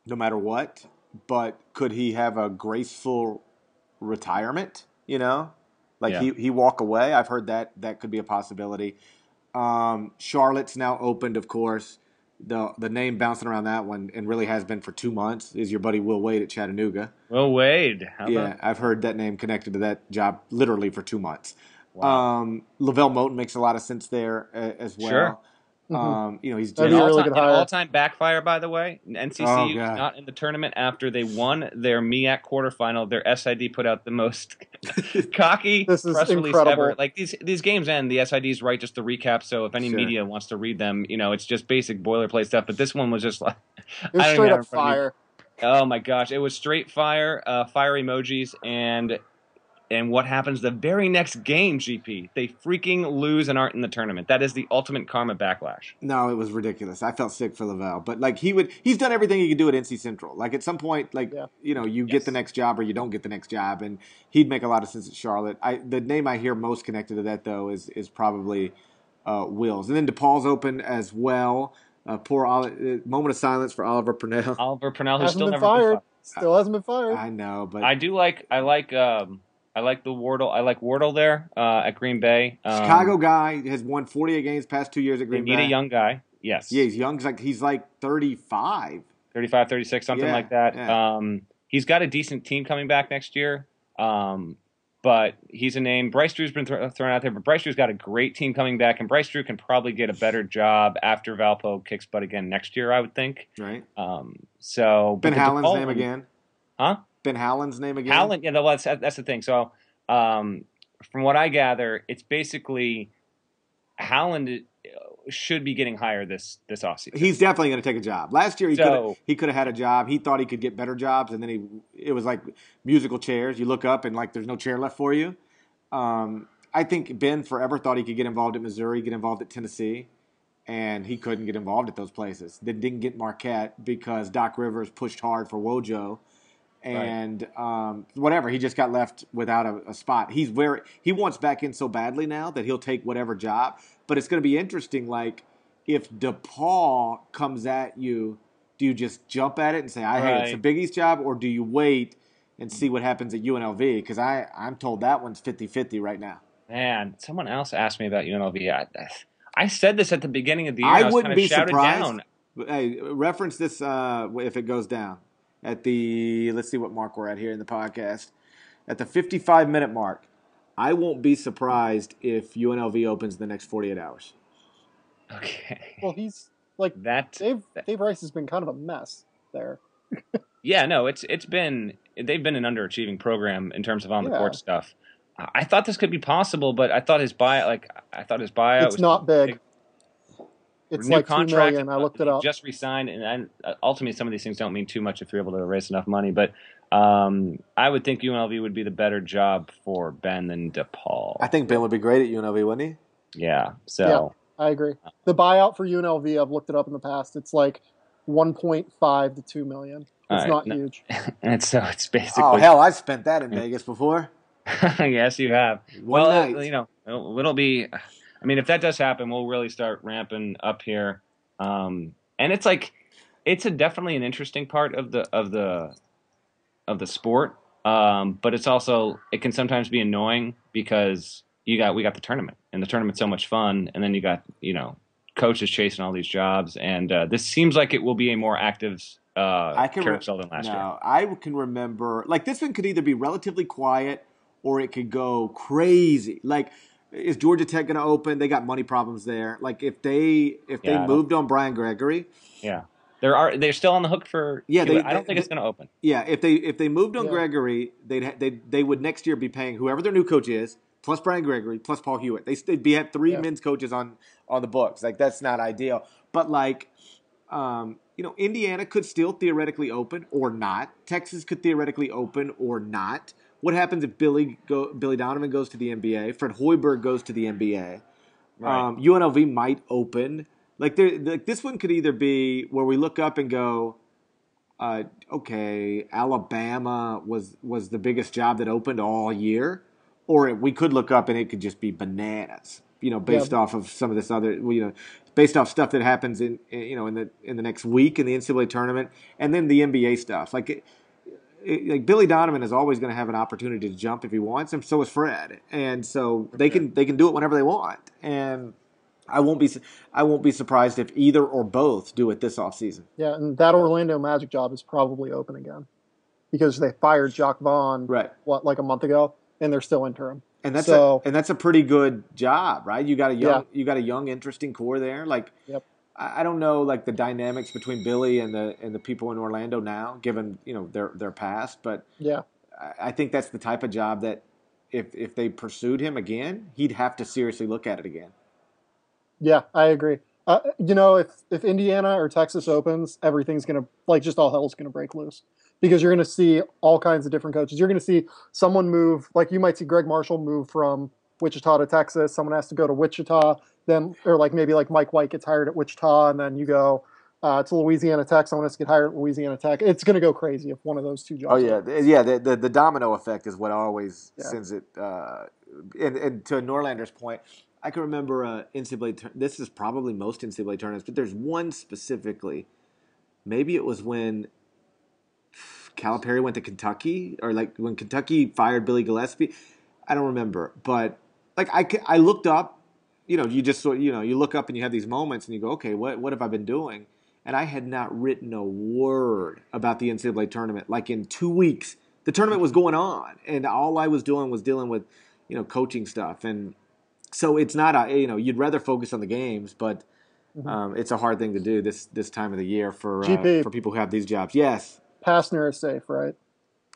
no matter what. But could he have a graceful retirement? You know, like yeah. he he walk away. I've heard that that could be a possibility. Um, Charlotte's now opened, of course the the name bouncing around that one and really has been for two months is your buddy Will Wade at Chattanooga. Will Wade, yeah, I've heard that name connected to that job literally for two months. Wow. Um, LeVelle Moton makes a lot of sense there uh, as well. Sure. Mm-hmm. Um, you know, he's doing an all-time, really all-time backfire, by the way. NCC oh, not in the tournament after they won their MEAC quarterfinal. Their SID put out the most cocky this is press incredible. release ever. Like these these games end, the SIDs write just the recap. So if any sure. media wants to read them, you know, it's just basic boilerplate stuff. But this one was just like it was straight up fire. Oh my gosh, it was straight fire, uh, fire emojis, and and what happens the very next game, GP? They freaking lose and aren't in the tournament. That is the ultimate karma backlash. No, it was ridiculous. I felt sick for LeVelle, but like he would, he's done everything he could do at NC Central. Like at some point, like yeah. you know, you yes. get the next job or you don't get the next job, and he'd make a lot of sense at Charlotte. I the name I hear most connected to that though is is probably uh, Wills, and then DePaul's open as well. Uh, poor uh, moment of silence for Oliver Purnell. Oliver Purnell, who's still never fired. Been Still hasn't been fired. I know, but I do like I like um, I like the Wardle. I like Wardle there uh, at Green Bay. Um, Chicago guy has won 48 games past two years at Green they Bay. Need a young guy. Yes. Yeah, he's young. He's like he's like 35. 35, 36, something yeah, like that. Yeah. Um, he's got a decent team coming back next year. Um, but he's a name. Bryce Drew's been th- thrown out there, but Bryce Drew's got a great team coming back, and Bryce Drew can probably get a better job after Valpo kicks butt again next year, I would think. Right. Um, so Ben Howland's name again, huh? Ben Howland's name again. Howland, yeah, that's that's the thing. So, um, from what I gather, it's basically Howland should be getting higher this this offseason. He's definitely going to take a job. Last year he so, could he could have had a job. He thought he could get better jobs, and then he it was like musical chairs. You look up and like there's no chair left for you. Um, I think Ben forever thought he could get involved at Missouri, get involved at Tennessee, and he couldn't get involved at those places. Then didn't get Marquette because Doc Rivers pushed hard for Wojo and right. um, whatever. He just got left without a, a, spot. He's very he wants back in so badly now that he'll take whatever job. But it's going to be interesting. Like if DePaul comes at you, do you just jump at it and say, "I right. hey, it's a Big East job," or do you wait and see what happens at UNLV? Because I I'm told that one's 50-50 right now. Man, someone else asked me about UNLV. I, I said this at the beginning of the year. I, I wouldn't be surprised. Down. Hey, reference this uh, if it goes down at the let's see what mark we're at here in the podcast. At the 55 minute mark i won't be surprised if unlv opens the next 48 hours. Okay. Well he's like that dave dave rice has been kind of a mess there. Yeah no it's it's been they've been an underachieving program in terms of on the yeah. court stuff. I thought this could be possible but i thought his buyout like i thought his buyout it's not big. big it's New like contract, two million. I looked it up. Just resigned, and uh, ultimately, some of these things don't mean too much if you're able to raise enough money. But um, I would think UNLV would be the better job for Ben than DePaul. I think Ben would be great at UNLV, wouldn't he? Yeah. So yeah, I agree. The buyout for UNLV, I've looked it up in the past. It's like 1.5 to 2 million. It's right, not no. huge. and so it's basically. Oh hell, I've spent that in Vegas before. yes, you have. One well, night. you know, it'll, it'll be I mean, if that does happen, we'll really start ramping up here. Um, and it's like, it's a definitely an interesting part of the of the of the sport. Um, but it's also it can sometimes be annoying because you got we got the tournament and the tournament's so much fun, and then you got you know coaches chasing all these jobs, and uh, this seems like it will be a more active uh, I can carousel re- than last no, year. I can remember like this one could either be relatively quiet or it could go crazy. Like is Georgia Tech going to open? They got money problems there. Like if they if yeah, they moved on Brian Gregory, yeah, there are they're still on the hook for. Yeah, they, I don't think it's going to open. Yeah, if they if they moved on yeah. Gregory, they'd they they would next year be paying whoever their new coach is plus Brian Gregory plus Paul Hewitt. They they'd be at three yeah. men's coaches on on the books. Like that's not ideal. But like, um, you know, Indiana could still theoretically open or not. Texas could theoretically open or not. What happens if Billy go, Billy Donovan goes to the NBA? Fred Hoiberg goes to the NBA. Right. Um, UNLV might open. Like there, like this one could either be where we look up and go, uh, okay, Alabama was was the biggest job that opened all year, or we could look up and it could just be bananas. You know, based off of some of this other, you know, based off stuff that happens in, you know, in the in the next week in the NCAA tournament, and then the NBA stuff. Like it, like Billy Donovan is always going to have an opportunity to jump if he wants, and so is Fred, and so they can they can do it whenever they want, and I won't be I won't be surprised if either or both do it this offseason. Yeah, and that Orlando Magic job is probably open again because they fired Jacque Vaughn right what like a month ago, and they're still interim. And that's so, a, and that's a pretty good job, right? You got a young yeah. you got a young interesting core there, like. Yep. I don't know like the dynamics between Billy and the and the people in Orlando now, given you know their their past. But yeah, I think that's the type of job that if if they pursued him again, he'd have to seriously look at it again. Yeah, I agree. Uh, you know, if if Indiana or Texas opens, everything's gonna like just all hell's gonna break loose because you're gonna see all kinds of different coaches. You're gonna see someone move, like you might see Gregg Marshall move from Wichita to Texas. Someone has to go to Wichita then or like maybe like Mike White gets hired at Wichita, and then you go uh, to Louisiana Tech. Someone has to get hired at Louisiana Tech. It's going to go crazy if one of those two jobs. Oh yeah, yeah. The, the, the domino effect is what always yeah. sends it. Uh, and, and, to Norlander's point, I can remember uh, NCAA. This is probably most NCAA tournaments, but there's one specifically. Maybe it was when Calipari went to Kentucky, or like when Kentucky fired Billy Gillispie. I don't remember, but like I, I looked up you know, you just sort you know, you look up and you have these moments and you go, okay, what what have I been doing? And I had not written a word about the NCAA tournament. Like in two weeks, the tournament was going on, and all I was doing was dealing with, you know, coaching stuff. And so it's not a you know, you'd rather focus on the games, but mm-hmm. um, it's a hard thing to do this this time of the year for uh, for people who have these jobs. Yes, Pastner is safe, right?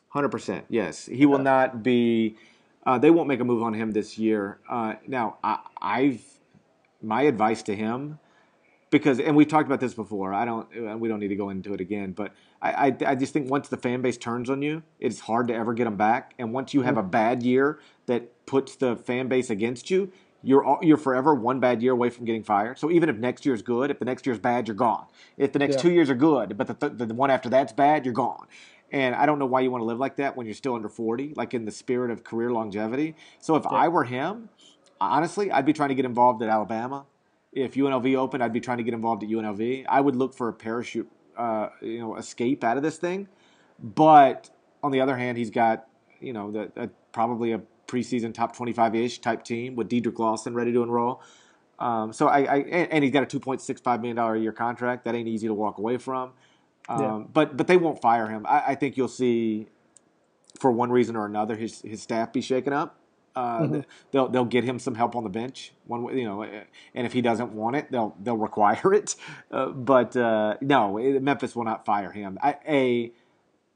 Hundred percent. Yes, he yeah. will not be uh, they won't make a move on him this year. Uh, now, I, I've my advice to him because and we've talked about this before. I don't we don't need to go into it again, but I, I, I just think once the fan base turns on you, it's hard to ever get them back. And once you have a bad year that puts the fan base against you, you're you're forever one bad year away from getting fired. So even if next year's good, if the next year's bad, you're gone. If the next yeah. two years are good, but the, the the one after that's bad, you're gone. And I don't know why you want to live like that when you're still under 40, like in the spirit of career longevity. So if yeah. I were him, honestly, I'd be trying to get involved at Alabama if UNLV opened, I'd be trying to get involved at UNLV. I would look for a parachute, uh, you know, escape out of this thing. But on the other hand, he's got, you know, the, a, probably a preseason top 25 ish type team with Dedric Lawson ready to enroll. Um, so I, I, and he's got a 2.65 million dollar a year contract. That ain't easy to walk away from. Um, yeah. But but they won't fire him. I, I think you'll see, for one reason or another, his his staff be shaken up. Uh, mm-hmm. They'll they'll get him some help on the bench. One you know, and if he doesn't want it, they'll they'll require it. Uh, but uh, no, Memphis will not fire him. I, a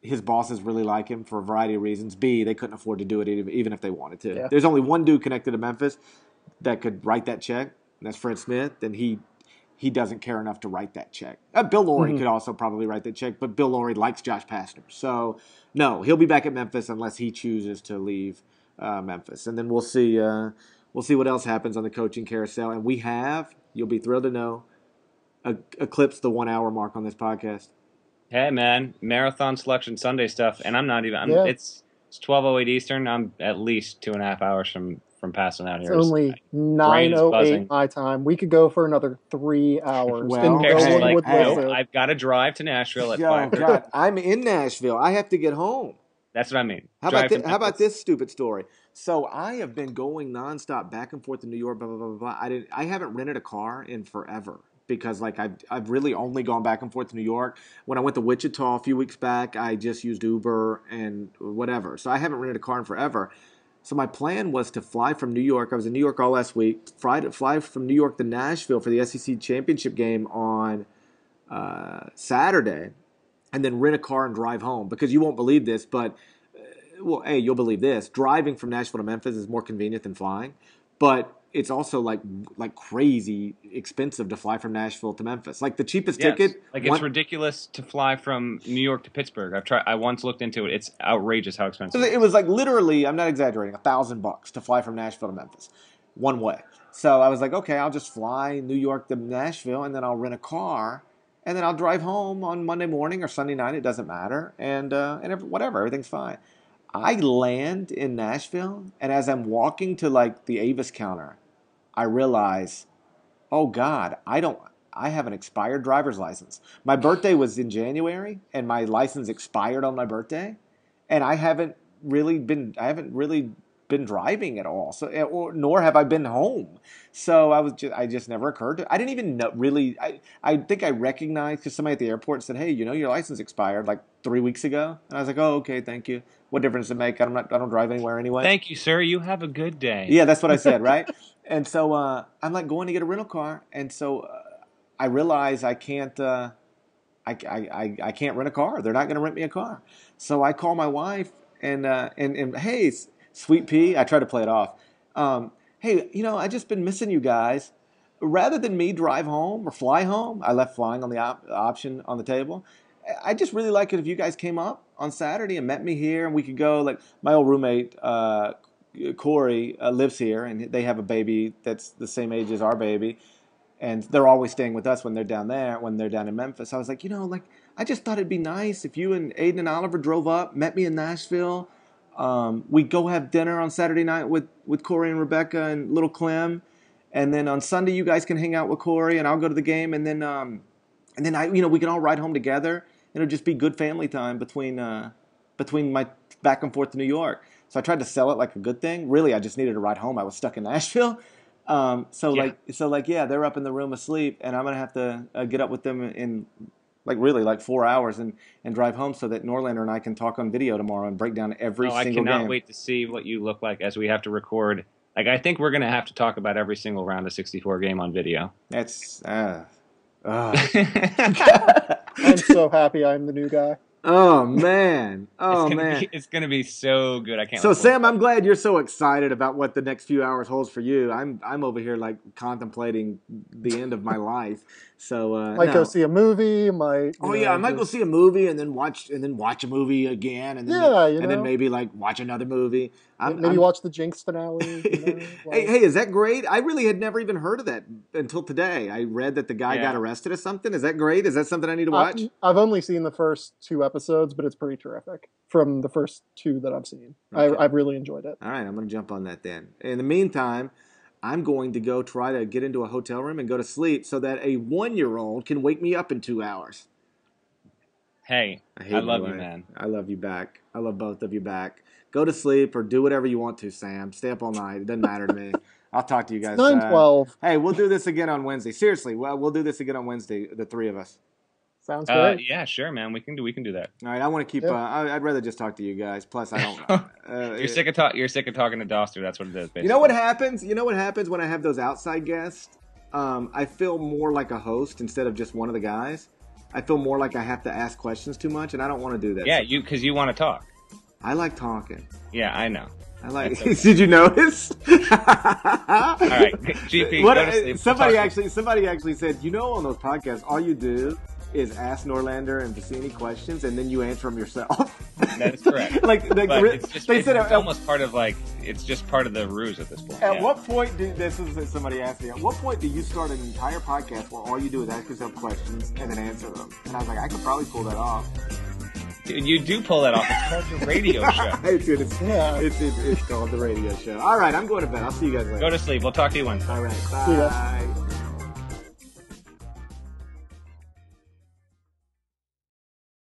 his bosses really like him for a variety of reasons. B they couldn't afford to do it even if they wanted to. Yeah. There's only one dude connected to Memphis that could write that check. And that's Fred Smith, and he he doesn't care enough to write that check. Uh, Bill Laurie mm-hmm. could also probably write that check, but Bill Laurie likes Josh Pastner, so no, he'll be back at Memphis unless he chooses to leave uh, Memphis, and then we'll see. Uh, we'll see what else happens on the coaching carousel. And we have, you'll be thrilled to know, eclipsed the one hour mark on this podcast. Hey man, marathon selection Sunday stuff, and I'm not even. I'm, yeah. It's it's twelve oh eight Eastern. I'm at least two and a half hours from from passing out here. It's only nine oh eight my time. We could go for another three hours. Well, no like, no, I've got to drive to Nashville at five. God, I'm in Nashville. I have to get home. That's what I mean. How about, this, how about this stupid story? So I have been going nonstop back and forth to New York. Blah blah blah blah. I didn't. I haven't rented a car in forever because like I've I've really only gone back and forth to New York. When I went to Wichita a few weeks back, I just used Uber and whatever. So I haven't rented a car in forever. So my plan was to fly from New York. I was in New York all last week. Fly fly from New York to Nashville for the SEC championship game on uh, Saturday and then rent a car and drive home because you won't believe this, but uh, well, hey, you'll believe this. Driving from Nashville to Memphis is more convenient than flying, but it's also like like crazy expensive to fly from Nashville to Memphis. Like the cheapest yes. ticket, like it's one, ridiculous to fly from New York to Pittsburgh. I've tried. I once looked into it. It's outrageous how expensive. It was like literally. I'm not exaggerating. A thousand bucks to fly from Nashville to Memphis, one way. So I was like, okay, I'll just fly New York to Nashville, and then I'll rent a car and then I'll drive home on Monday morning or Sunday night. It doesn't matter, and uh, and whatever, everything's fine. I land in Nashville, and as I'm walking to like the Avis counter, I realize, oh God, I don't. I have an expired driver's license. My birthday was in January, and my license expired on my birthday, and I haven't really been. I haven't really been driving at all. So, eh, or, nor have I been home. So I was just, I just never occurred to. I didn't even know really. I I think I recognized because somebody at the airport said, "Hey, you know, your license expired like three weeks ago," and I was like, "Oh, okay, thank you. What difference does it make? I'm not. I don't drive anywhere anyway." Thank you, sir. You have a good day. Yeah, that's what I said, right? and so uh, I'm like going to get a rental car, and so uh, I realize I can't. Uh, I, I, I can't rent a car. They're not going to rent me a car. So I call my wife and uh, and and hey, Sweet Pea, I try to play it off. Um, hey, you know, I just been missing you guys. Rather than me drive home or fly home, I left flying on the op- option on the table. I just really like it if you guys came up on Saturday and met me here, and we could go. Like my old roommate uh, Corey uh, lives here, and they have a baby that's the same age as our baby, and they're always staying with us when they're down there. When they're down in Memphis, I was like, you know, like I just thought it'd be nice if you and Aiden and Oliver drove up, met me in Nashville um, we go have dinner on Saturday night with, with Corey and Rebecca and little Clem. And then on Sunday, you guys can hang out with Corey and I'll go to the game. And then, um, and then I, you know, we can all ride home together. It'll just be good family time between, uh, between my back and forth to New York. So I tried to sell it like a good thing. Really, I just needed to ride home. I was stuck in Nashville. Um, so yeah. like, so like, yeah, they're up in the room asleep, and I'm gonna have to uh, get up with them in like really like four hours and and drive home so that Norlander and I can talk on video tomorrow and break down every oh, single. I cannot game. wait to see what you look like as we have to record. Like I think we're gonna have to talk about every single round of 64 game on video. That's uh, uh. I'm so happy I'm the new guy. Oh man! Oh it's man! Be, it's gonna be so good. I can't. So Sam, I'm glad you're so excited about what the next few hours holds for you. I'm I'm over here like contemplating the end of my life So uh, might no. go see a movie. Might Oh you yeah, I might go see a movie and then watch and then watch a movie again and then Yeah, you and then maybe like watch another movie. I'm, maybe I'm- watch the Jinx finale. You know, hey, like- hey, is that great? I really had never even heard of that until today. I read that the guy Yeah. got arrested or something. Is that great? Is that something I need to watch? I, have only seen the first two episodes, but it's pretty terrific from the first two that I've seen. Okay. I, I've really enjoyed it. All right, I'm going to jump on that then. In the meantime, I'm going to go try to get into a hotel room and go to sleep so that a one year old can wake me up in two hours. Hey, I, hate I love you, life. man. I love you back. I love both of you back. Go to sleep or do whatever you want to, Sam. Stay up all night. It doesn't matter to me. I'll talk to you guys. Nine uh, twelve Hey, we'll do this again on Wednesday. Seriously, well, we'll do this again on Wednesday. The three of us. Sounds Uh, great. yeah, sure, man. We can do we can do that. All right, I want to keep. Yeah. Uh, I, I'd rather just talk to you guys. Plus, I don't. Uh, You're sick of talk. You're sick of talking to Doster. That's what it is. Basically. You know what happens? You know what happens when I have those outside guests? Um, I feel more like a host instead of just one of the guys. I feel more like I have to ask questions too much, and I don't want to do that. Yeah, you because you want to talk. I like talking. Yeah, I know. I like. That's okay. Did you notice? All right, GP, What, go to sleep. Somebody talk- actually, somebody actually said, you know, on those podcasts, all you do is ask Norlander and Vecenie questions, and then you answer them yourself. That is correct. like, like But it's just they it's, said, it's at, almost part of like it's just part of the ruse at this point. At yeah. what point do this is somebody asked me? At what point do you start an entire podcast where all you do is ask yourself questions and then answer them? And I was like, I could probably pull that off. Dude, you do pull that off. It's called your radio show. Hey, dude, it's, Yeah. it's, it's, it's called the radio show. All right, I'm going to bed. I'll see you guys later. Go to sleep. We'll talk to you Wednesday. All right, See ya. bye.